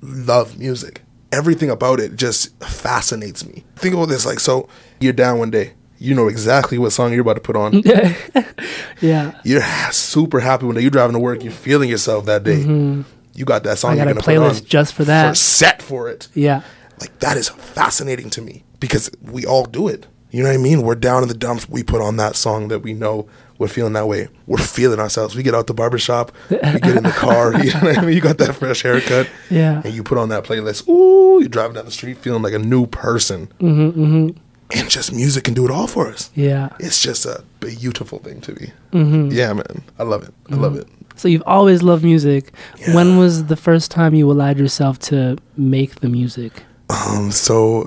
love music. Everything about it just fascinates me. Think about this, like so you're down one day. You know exactly what song you're about to put on. [laughs] yeah. You're super happy when. You're driving to work. You're feeling yourself that day. You got that song. Mm-hmm. I got you're a playlist just for that. For set for it. Yeah. Like that is fascinating to me because we all do it. You know what I mean? We're down in the dumps. We put on that song that we know we're feeling that way. We're feeling ourselves. We get out the barbershop. We get in the car. [laughs] You know what I mean? You got that fresh haircut. Yeah. And you put on that playlist. Ooh, you're driving down the street feeling like a new person. Mm-hmm, And just music can do it all for us. Yeah. It's just a beautiful thing to be. Mm-hmm. Yeah, man. I love it. I love it. So you've always loved music. Yeah. When was the first time you allowed yourself to make the music? Um, so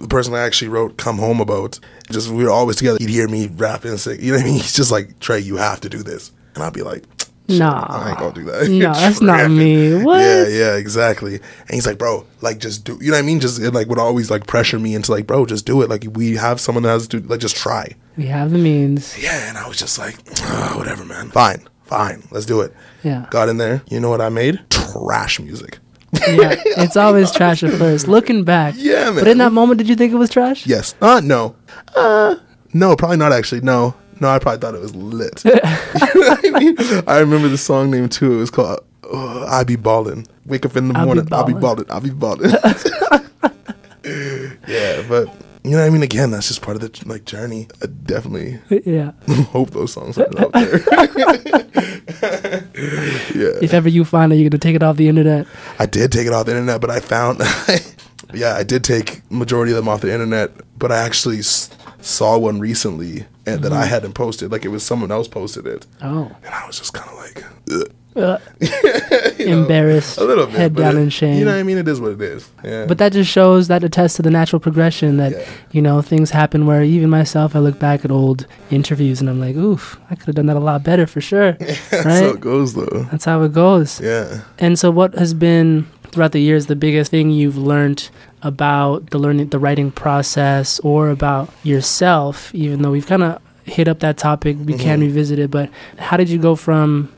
the person I actually wrote "Come Home" about, just we were always together. He'd hear me rapping, and say, you know what I mean? [laughs] He's just like Trey, you have to do this, and I'd be like, "Shit, Nah. I ain't gonna do that. No, [laughs] that's not me. What? Yeah, yeah, exactly. And he's like, bro, like just do. You know what I mean? Just it, like would always like pressure me into like, bro, just do it. Like we have someone that has to like just try. We have the means. Yeah, and I was just like, "Ah, whatever, man. Fine, fine, let's do it. Yeah. Got in there. You know what I made? Trash music. Yeah. [laughs] It's always trash at first. Looking back. Yeah, man. But in that moment, did you think it was trash? Yes. Uh no. Uh no, probably not actually. No. No, I probably thought it was lit. you [laughs] know [laughs] I mean? I remember the song name too. It was called uh, I Be Ballin'. Wake up in the I Be morning, I'll be ballin', I'll be ballin'. yeah, but you know what I mean? Again, that's just part of the like journey. I definitely Yeah. [laughs] hope those songs are out there. [laughs] yeah. If ever you find it, you're going to take it off the internet. I did take it off the internet, but I found, [laughs] yeah, I did take majority of them off the internet, but I actually s- saw one recently and that I Mm-hmm. hadn't posted. Like it was someone else posted it, Oh. and I was just kind of like, Ugh. Uh, [laughs] embarrassed. a little bit, Head down it- in shame. You know what I mean? It is what it is. Yeah. But that just shows that attests to the natural progression that Yeah. you know things happen where even myself I look back at old interviews and I'm like, oof, I could have done that a lot better for sure. [laughs] that's right? how it goes, though. That's how it goes. Yeah. And so, what has been throughout the years the biggest thing you've learned about the learning, the writing process, or about yourself? Even though we've kind of hit up that topic, we can Mhm. revisit it. But how did you go from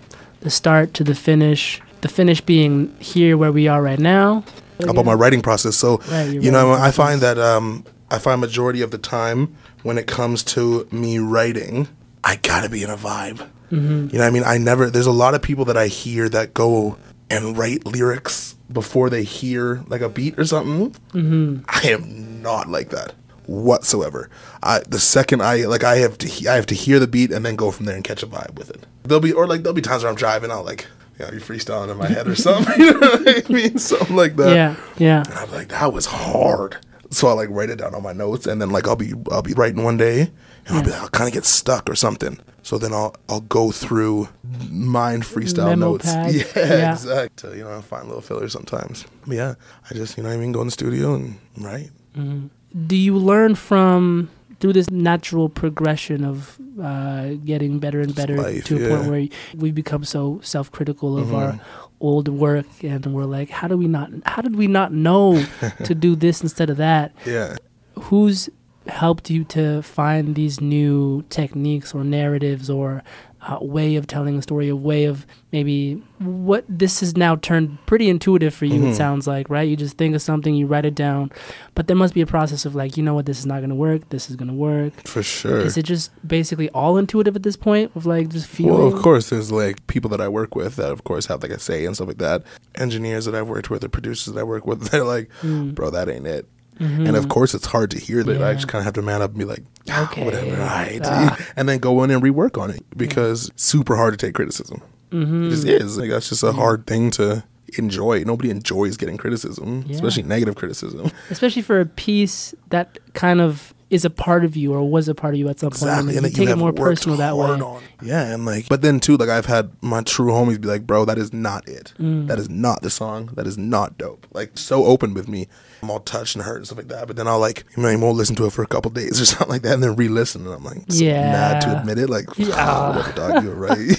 the start to the finish? The finish being here where we are right now. About my writing process. So, Right, you know, writing I find that um, I find majority of the time when it comes to me writing, I gotta be in a vibe. Mm-hmm. You know what I mean? I never, there's a lot of people that I hear that go and write lyrics before they hear like a beat or something. Mm-hmm. I am not like that whatsoever. I, the second I, like, I have to, he- I have to hear the beat and then go from there and catch a vibe with it. There'll be, or like, there'll be times where I'm driving, I'll like, I'll be freestyling in my head or something. [laughs] you know what I mean? Something like that. yeah, yeah, And I'm like, that was hard. So I like write it down on my notes, and then like I'll be I'll be writing one day, and I'll be I'll kind of get stuck or something. So then I'll I'll go through mind freestyle Memo notes. pad. [laughs] Yeah, Yeah. exactly. You know, find little fillers sometimes. But yeah, I just you know what I mean. Go in the studio and write. Mm-hmm. Do you learn from through this natural progression of uh, getting better and better life, to a point yeah. Mm-hmm. where we become so self-critical of our old work and we're like how do we not how did we not know [laughs] to do this instead of that Yeah. who's helped you to find these new techniques or narratives or uh, way of telling a story, a way of maybe what this has now turned pretty intuitive for you. Mm-hmm. It sounds like right. You just think of something, you write it down, but there must be a process of like, you know what, this is not going to work. This is going to work. For sure. Is it just basically all intuitive at this point of like just feeling? Well, of course, there's like people that I work with that, of course, have like a say and stuff like that. Engineers that I've worked with, or producers that I work with, [laughs] they're like, bro, that ain't it. And of course, it's hard to hear that. I Mm. Just kind of have to man up and be like, "Ah, Okay. whatever, right, Ah. [laughs] and then go in and rework on it because super hard to take criticism. Mm-hmm. It just is. Like that's just a hard thing to enjoy. Nobody enjoys getting criticism, Yeah. especially negative criticism. [laughs] especially for a piece that kind of is a part of you or was a part of you at some point. And and you take you it more personal that way. on. Yeah, and like, but then too, like I've had my true homies be like, "Bro, that is not it. Mm. That is not the song. That is not dope." Like so open with me. I'm all touched and hurt and stuff like that. But then I'll like, you know, I won't listen to it for a couple days or [laughs] something like that, and then re-listen, and I'm like, so Yeah. mad to admit it. Like, Yeah. whatever, dog, you're right.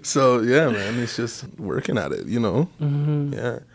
[laughs] So yeah, man, it's just working at it, you know. Yeah. Mm-hmm.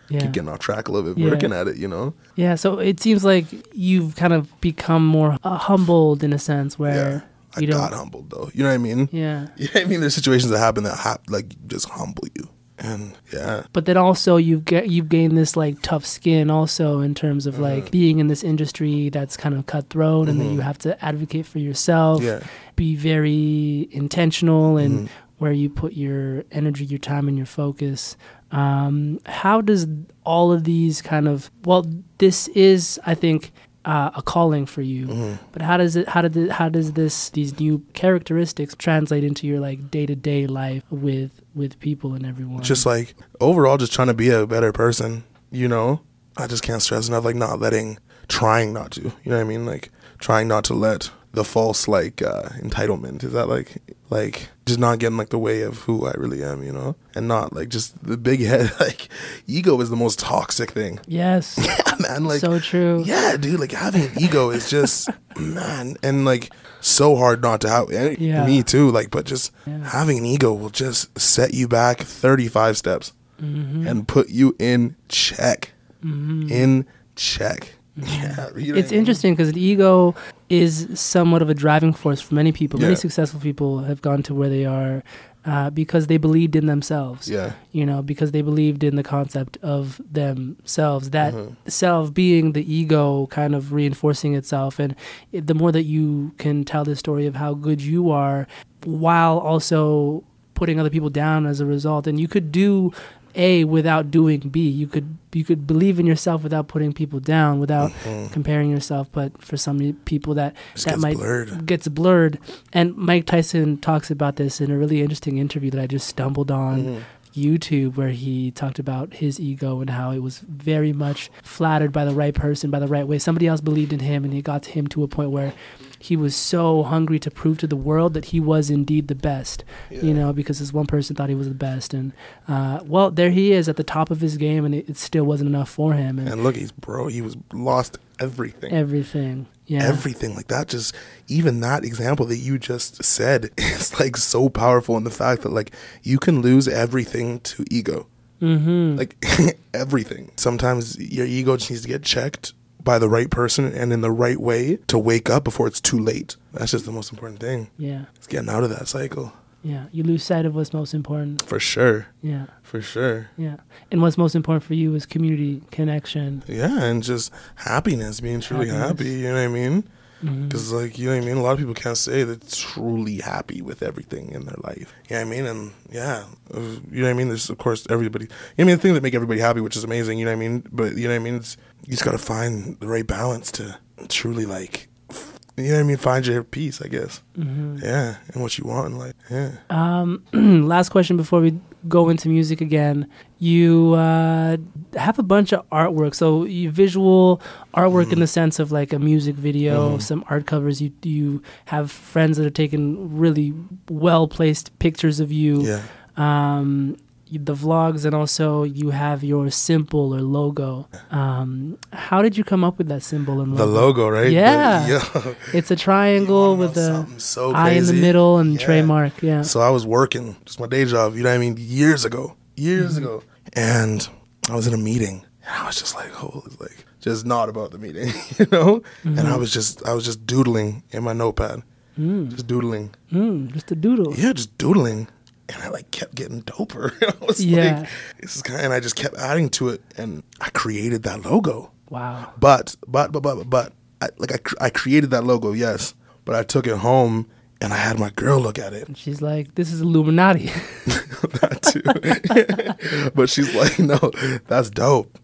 Yeah. keep getting off track a little bit, Yeah. working at it, you know. Yeah, so it seems like you've kind of become more uh, humbled in a sense Yeah, where I you got humbled though. You know what I mean? Yeah. You know what I mean? There's situations that happen that ha- like just humble you, and yeah, But then also you've get you've gained this like tough skin also in terms of Mm-hmm. like being in this industry that's kind of cutthroat and that you have to advocate for yourself, yeah. be very intentional and Mm-hmm. where you put your energy, your time, and your focus. Um, how does all of these kind of well, this is I think uh, a calling for you, Mm-hmm. but how does it how did it, how does this these new characteristics translate into your like day to day life with with people and everyone? Just like overall, just trying to be a better person. You know, I just can't stress enough, like not letting, trying not to. You know what I mean? Like trying not to let the false like uh, entitlement. Is that like like just not getting like the way of who I really am? You know, and not like just the big [laughs] head. Like ego is the most toxic thing. yes, [laughs] yeah, man, like so true. Yeah, dude, like having an ego is just [laughs] man, and like so hard not to have. And Yeah. Me too. Like, but just Yeah. having an ego will just set you back thirty five steps Mm-hmm. and put you in check. In check. [laughs] Yeah, It's what I mean? interesting because the ego is somewhat of a driving force for many people. Many successful people have gone to where they are uh, because they believed in themselves. Yeah, You know, because they believed in the concept of themselves. That Mm-hmm. self being the ego, kind of reinforcing itself, and it, the more that you can tell the story of how good you are, while also putting other people down as a result, and you could do A without doing B. You could you could believe in yourself without putting people down, without comparing yourself. But for some people, that Mm-hmm. Just that gets might blurred. gets blurred. And Mike Tyson talks about this in a really interesting interview that I just stumbled on. Mm-hmm. YouTube where he talked about his ego and how it was very much flattered by the right person, by the right way. Somebody else believed in him, and it got to him to a point where he was so hungry to prove to the world that he was indeed the best. You know, because this one person thought he was the best, and uh, well, there he is at the top of his game, and it, it still wasn't enough for him, and, and look, he's bro. He was lost everything. everything. Yeah, everything like that. Just even that example that you just said [laughs] is like so powerful in the fact that like you can lose everything to ego. Mm-hmm. like [laughs] everything. Sometimes your ego just needs to get checked by the right person and in the right way to wake up before it's too late. That's just the most important thing. Yeah, it's getting out of that cycle yeah. You lose sight of what's most important. for sure Yeah, for sure yeah. And what's most important for you is community connection. yeah and just happiness being truly Happiness. happy you know what i mean. Mm-hmm. Because, like, you know what I mean? A lot of people can't say they're truly happy with everything in their life. You know what I mean? And, yeah, you know what I mean? There's, of course, everybody. You know what I mean? The thing that make everybody happy, which is amazing, you know what I mean? But, you know what I mean? It's, you just got to find the right balance to truly, like, you know what I mean? Find your peace, I guess. Mhm. Yeah, and what you want in life. Yeah. Um, [clears throat] last question before we go into music again, you uh, have a bunch of artwork. So you visual artwork Mm-hmm. in the sense of like a music video, some art covers. You you have friends that have taken really well placed pictures of you. Yeah. Um, the vlogs and also you have your symbol or logo. Um, how did you come up with that symbol and logo? The logo, right? Yeah. The- yeah. [laughs] It's a triangle with a so eye in the middle and Yeah. trademark. Yeah. So I was working, just my day job, you know what I mean, years ago, years Mm-hmm. ago. And I was in a meeting. And I was just like, oh, it's like just not about the meeting, [laughs] you know? And Mm-hmm. I was just I was just doodling in my notepad. Just doodling. Mm, just a doodle. Yeah, just doodling. And I like kept getting doper. [laughs] I was Yeah. like, this is kind of, and I just kept adding to it and I created that logo. Wow. But but but but but I, like I cr- I created that logo, yes. But I took it home and I had my girl look at it. And she's like, "This is Illuminati." [laughs] that too. [laughs] but she's like, no, that's dope.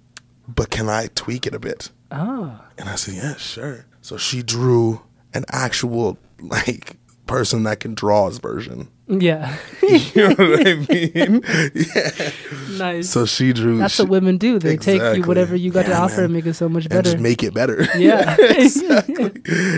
But can I tweak it a bit? ah. And I said, yeah, sure. So she drew an actual like person that can draw his version. Yeah. [laughs] You know what I [laughs] mean? yeah. [laughs] nice. So she drew. That's she, what women do. They take you whatever you got to offer man. and make it so much better. and just make it better. yeah. exactly.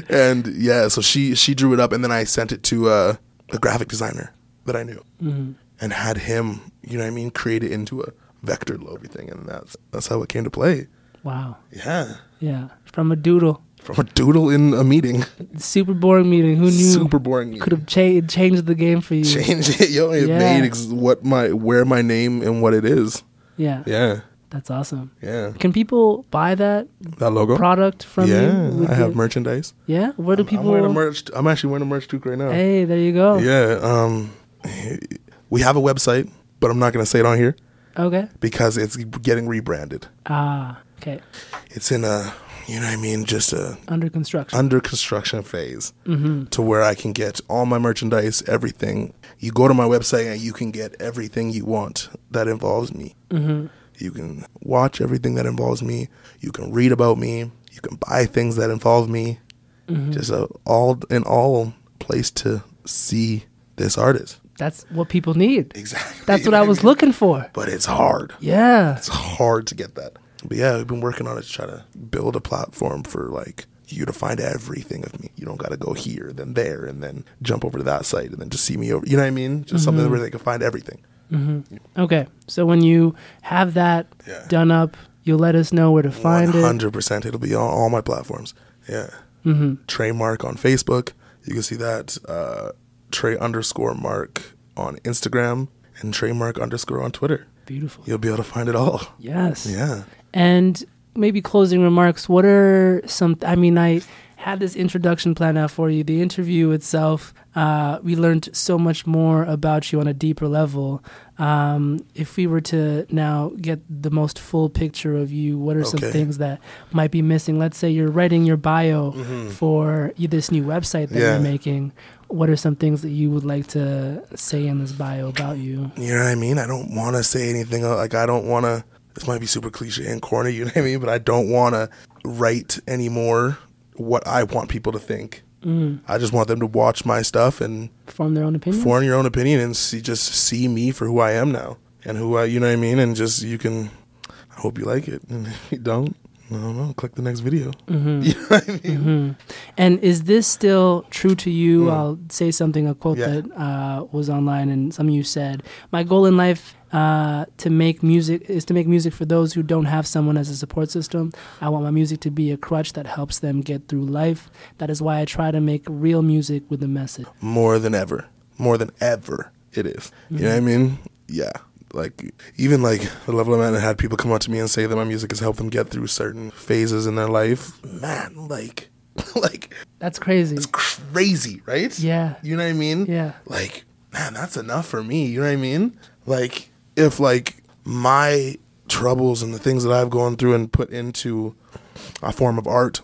and yeah, so she she drew it up, and then I sent it to uh, a graphic designer that I knew, Mm-hmm. and had him, you know what I mean, create it into a vector logo, everything, and that's that's how it came to play. wow. Yeah, Yeah. From a doodle. From a doodle in a meeting, Super boring meeting. Who knew? super boring. Could have cha- changed the game for you. Change it, yo. It Yeah. made ex- what my where my name and what it is. Yeah. Yeah, That's awesome. yeah. Can people buy that That logo. product from yeah, you? with I have merchandise. Yeah. Where do I'm- people? I'm wearing a merch. I'm actually wearing a merch too right now. Hey, there you go. Yeah. Um, we have a website, but I'm not going to say it on here Okay. because it's getting rebranded. Ah. Okay. It's in a, you know what I mean, just a Under construction. under construction phase mm-hmm. to where I can get all my merchandise, everything. You go to my website and you can get everything you want that involves me. Mm-hmm. You can watch everything that involves me. You can read about me. You can buy things that involve me. Mm-hmm. Just a all in all place to see this artist. That's what people need. Exactly. That's what I was [laughs] looking for. But it's hard. Yeah. It's hard to get that. But yeah, we've been working on it to try to build a platform for like you to find everything of me. You don't got to go here, then there, and then jump over to that site, and then just see me over. You know what I mean? Just something where they can find everything. Okay. So when you have that Yeah. done up, you'll let us know where to find it. hundred percent. It'll be on all my platforms. Yeah. Mm-hmm. Trey Mark on Facebook. You can see that. Uh, Trey underscore Mark on Instagram and Trey Mark underscore on Twitter. Beautiful. You'll be able to find it all. Yes. Yeah. And maybe closing remarks. What are some? I mean, I had this introduction planned out for you. The interview itself, uh, we learned so much more about you on a deeper level. Um, if we were to now get the most full picture of you, what are some things that might be missing? Let's say you're writing your bio for this new website that Mm-hmm. Yeah. you're making. What are some things that you would like to say in this bio about you? You know what I mean? I don't want to say anything uh, like I don't want to. This might be super cliche and corny, you know what I mean? But I don't want to write anymore what I want people to think. Mm. I just want them to watch my stuff and Form their own opinion. form your own opinion and see just see me for who I am now and who I, you know what I mean? And just you can. I hope you like it, and [laughs] if you don't, I don't know. Click the next video. Mm-hmm. [laughs] You know what I mean? hmm And is this still true to you? Mm. I'll say something, a quote Yeah. that uh, was online, and some of you said, "My goal in life uh, to make music is to make music for those who don't have someone as a support system. I want my music to be a crutch that helps them get through life. That is why I try to make real music with a message." more than ever more than ever it is you know what i Mm-hmm. mean yeah like even like the level at i had people come up to me and say that my music has helped them get through certain phases in their life man like [laughs] like That's crazy. it's crazy right Yeah. you know what i mean Yeah. like man that's enough for me you know what i mean like if like my troubles and the things that i've gone through and put into a form of art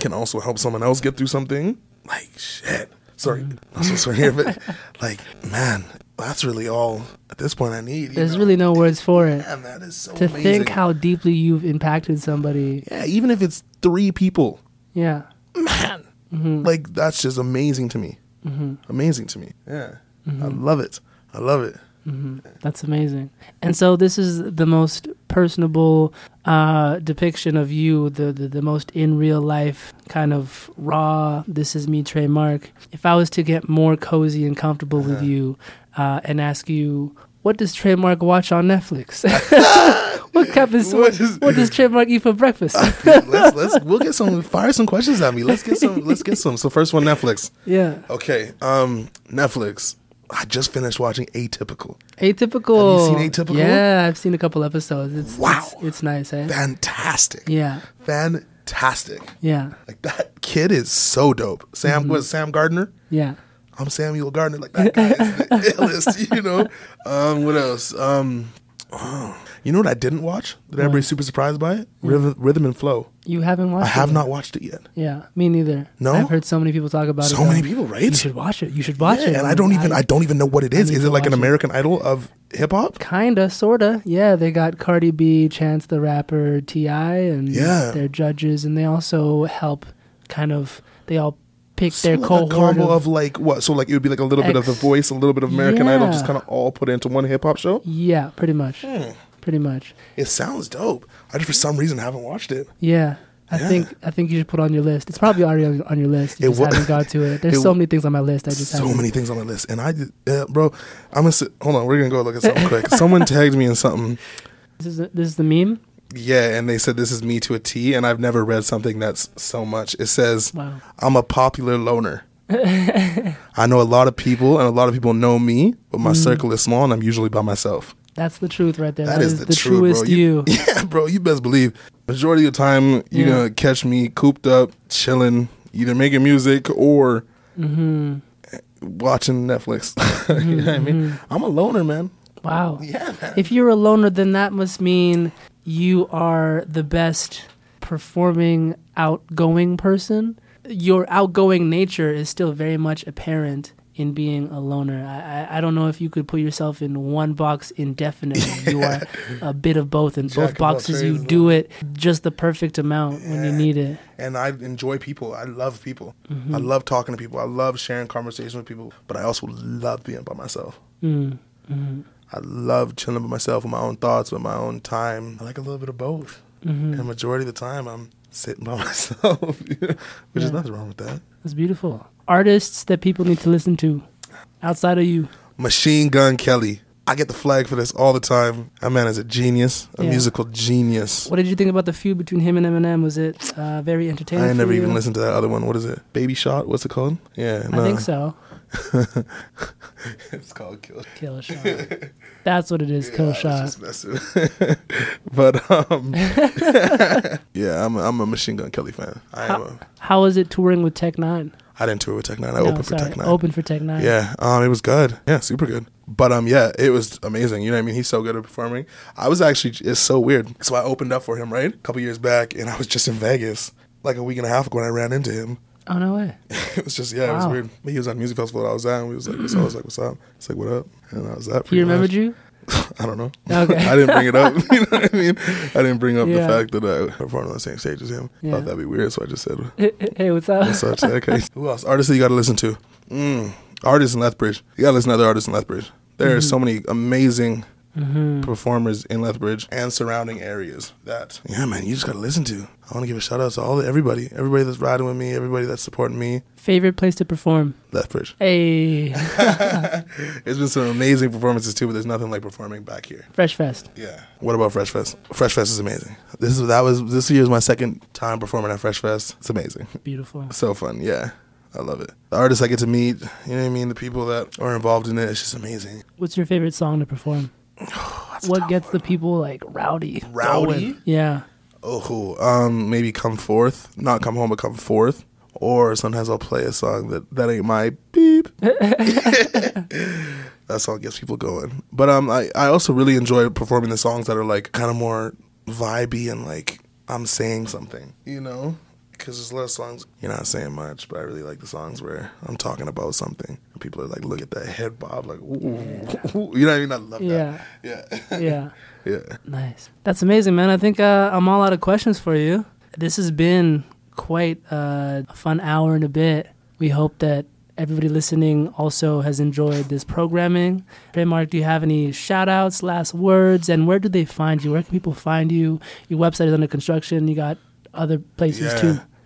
can also help someone else get through something like shit sorry mm-hmm. i'm so sorry here but [laughs] like man that's really all at this point i need There's know? really no words for it. man that is so To amazing think how deeply you've impacted somebody. yeah even if it's three people Yeah. man Mm-hmm. like that's just amazing to me amazing to me yeah i love it i love it hmm That's amazing. And so this is the most personable uh, depiction of you, the, the the most in real life kind of raw. This is me, Trey Mark. If I was to get more cozy and comfortable with Uh-huh. you uh, and ask you, what does Trey Mark watch on Netflix? [laughs] what What what, is- what does Trey Mark eat for breakfast? [laughs] let's let's we'll get some fire some questions at me. Let's get some let's get some. So first one Netflix. yeah, Okay, um Netflix. I just finished watching Atypical. atypical. Have you seen Atypical? Yeah, I've seen a couple episodes. It's Wow. it's, it's nice, eh? Fantastic. Yeah, Fantastic. yeah, Like that kid is so dope. Sam Mm-hmm. was Sam Gardner. yeah. I'm Samuel Gardner. Like that guy is the [laughs] illest, you know. Um, what else? Um, oh, you know what I didn't watch? That everybody's super surprised by it. Rhythm, Rhythm and Flow. You haven't watched I have not watched it yet. Yeah, me neither. No? I've heard so many people talk about it. So many people, people, You should watch it. You should watch Yeah, it. and I don't even I don't even know what it is. Is. need Is to it like an watch it. American Idol of hip hop? Kinda, sorta. Yeah, they got Cardi B, Chance the Rapper, T.I., and Yeah. they're judges, and they also help. Kind of, they all pick So their like cohort a combo of, of like what? So like it would be like a little bit of The Voice, a little bit of American Idol, just kind of all put into one hip hop show. Yeah, pretty much. Hmm. Pretty much. It sounds dope. I just for some reason haven't watched it. Yeah. I Yeah. think I think you should put it on your list. It's probably already on, on your list. You It just wa- haven't got to it. There's [laughs] it so many things on my list. I just so haven't. many things on my list, and I, uh, bro, I'm gonna sit. Hold on, we're gonna go look at something quick. [laughs] Someone tagged me in something. This is this is the meme. Yeah, and they said this is me to a T, and I've never read something that's so much. It says, Wow. I'm a popular loner. [laughs] I know a lot of people, and a lot of people know me, but Mm. my circle is small, and I'm usually by myself. That's the truth right there. that is, the, truth, truest bro. you. [laughs] Yeah, bro, you best believe. Majority of the time, you're Yeah. gonna catch me cooped up, chilling, either making music or hmm watching Netflix. [laughs] you know what I mean? I'm a loner, man. Wow. Yeah, man. If you're a loner, then that must mean you are the best performing outgoing person. Your outgoing nature is still very much apparent in being a loner. I, I, I don't know if you could put yourself in one box indefinitely. You are [laughs] a bit of both. In both boxes, you do it just the perfect amount when you need it. and I enjoy people. I love people. Mm-hmm. I love talking to people. I love sharing conversation with people. But I also love being by myself. Mm. I love chilling by myself with my own thoughts, with my own time. I like a little bit of both. hmm And majority of the time, I'm sitting by [laughs] myself, which is nothing wrong with that. That's beautiful. Artists that people need to listen to outside of you. Machine Gun Kelly. I get the flag for this all the time. That man is a genius, a Yeah. musical genius. What did you think about the feud between him and Eminem? Was it uh, very entertaining? I never you? even listened to that other one. What is it? Baby Shot? What's it called? Yeah, I think so. [laughs] it's called Kill. Kill shot. That's what it is. Kill Yeah, I shot. just messing. [laughs] but um, [laughs] yeah, I'm a, I'm a Machine Gun Kelly fan. I am. A, How was it touring with Tech N9ne? I didn't tour with Tech N9ne. I No, opened for sorry, Tech N9ne. Open for Tech N9ne. Yeah, um, it was good. Yeah, super good. But um, yeah, it was amazing. You know what I mean? He's so good at performing. I was actually it's so weird. So I opened up for him right a couple years back, and I was just in Vegas like a week and a half ago when I ran into him. Oh no way. it was just yeah, it was weird. He was at a music festival that I was at, and we was like, so I was like, what's up? It's like, what up? And I was that. He remembered much. you? [laughs] I don't know. Okay. [laughs] I didn't bring it up. [laughs] you know what I mean? I didn't bring up Yeah. the fact that I performed on the same stage as him. Yeah. Thought that'd be weird, so I just said, Hey, hey, what's up? "What's up?" Okay. Who else? Artists that you got to listen to. Mm. Artists in Lethbridge. You got to listen to other artists in Lethbridge. There are so many amazing hmm performers in Lethbridge and surrounding areas that yeah man you just gotta listen to. I want to give a shout out to all everybody, everybody that's riding with me, everybody that's supporting me. Favorite place to perform? Lethbridge. Hey, [laughs] it's been some amazing performances too, but there's nothing like performing back here. Fresh Fest. Yeah. What about Fresh Fest? Fresh Fest is amazing. This is that was this year is my second time performing at Fresh Fest. It's amazing. Beautiful. So fun. Yeah. I love it. The artists I get to meet, you know what I mean? The people that are involved in it, it's just amazing. What's your favorite song to perform? [sighs] what gets the people like rowdy? Rowdy? going? Yeah. Oh. Um, maybe come forth, not come home, but come forth. Or sometimes I'll play a song that that ain't my beep. [laughs] that song gets people going. But um, I I also really enjoy performing the songs that are like kind of more vibey and like I'm saying something, you know. Because there's a lot of songs you're not saying much, but I really like the songs where I'm talking about something. And people are like, look at that head bob, like, ooh, ooh. you know what I mean? I love Yeah. that. Yeah, Yeah. [laughs] [laughs] yeah. Nice. That's amazing, man. I think uh, I'm all out of questions for you. This has been quite uh, a fun hour and a bit. We hope that everybody listening also has enjoyed this programming. Hey, Mark, do you have any shout outs, last words, and where do they find you? Where can people find you? Your website is under construction. You got other places Yeah.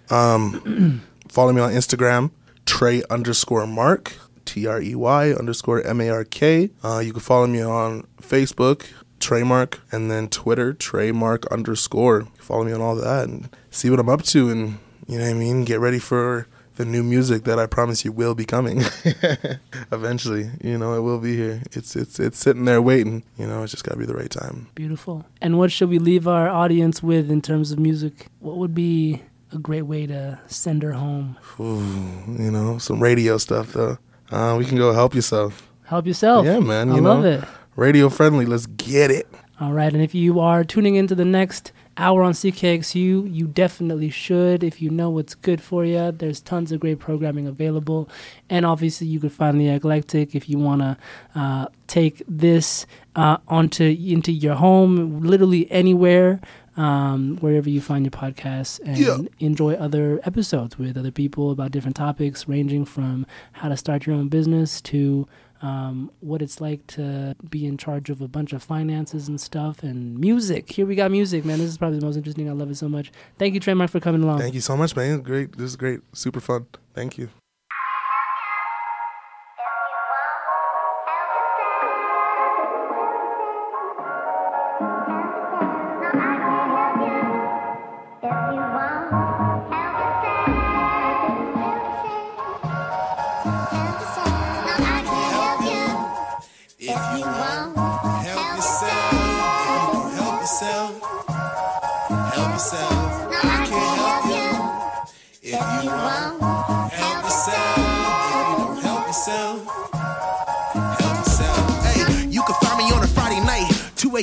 too. Um, [clears throat] follow me on Instagram, Trey underscore Mark, T R E Y underscore M A R K. Uh, you can follow me on Facebook, Trey Mark, and then Twitter, Trey Mark underscore. Follow me on all that and see what I'm up to, and you know what I mean. Get ready for the new music that I promise you will be coming [laughs] [laughs] eventually. You know, it will be here. It's it's it's sitting there waiting. You know, it's just gotta be the right time. Beautiful. And what should we leave our audience with in terms of music? What would be a great way to send her home? Ooh, you know, some radio stuff though. Uh, we can go help yourself. Help yourself. Yeah, man, I you love it. Radio friendly. Let's get it. All right, and if you are tuning into the next hour on CKXU, you definitely should. If you know what's good for you, there's tons of great programming available, and obviously you could find the eclectic if you want to uh, take this uh, onto into your home, literally anywhere. Um, wherever you find your podcasts and Yeah. enjoy other episodes with other people about different topics ranging from how to start your own business to um, what it's like to be in charge of a bunch of finances and stuff and music. Here we got music, man. This is probably the most interesting. I love it so much. Thank you, Trey Mark, for coming along. Thank you so much, man. Great. This is great. Super fun. Thank you.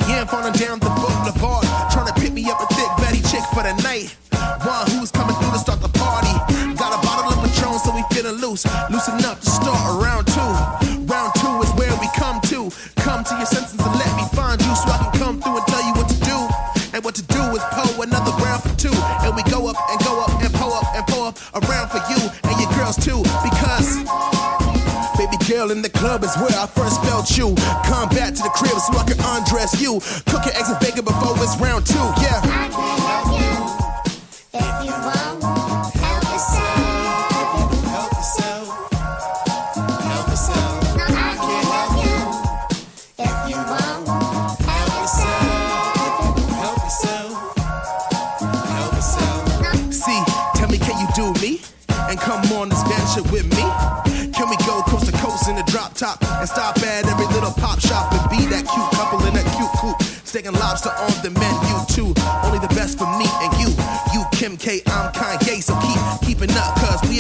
a.m. falling down the boulevard, trying to pick me up a thick Betty chick for the night. One who's coming through to start the party. Got a bottle of Patron, so we feeling loose, loose up the start club is where I first felt you. Come back to the crib so I can undress you. Cook your eggs and bacon before it's round two.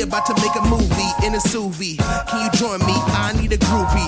About to make a movie in a SUV. Can you join me? I need a groupie.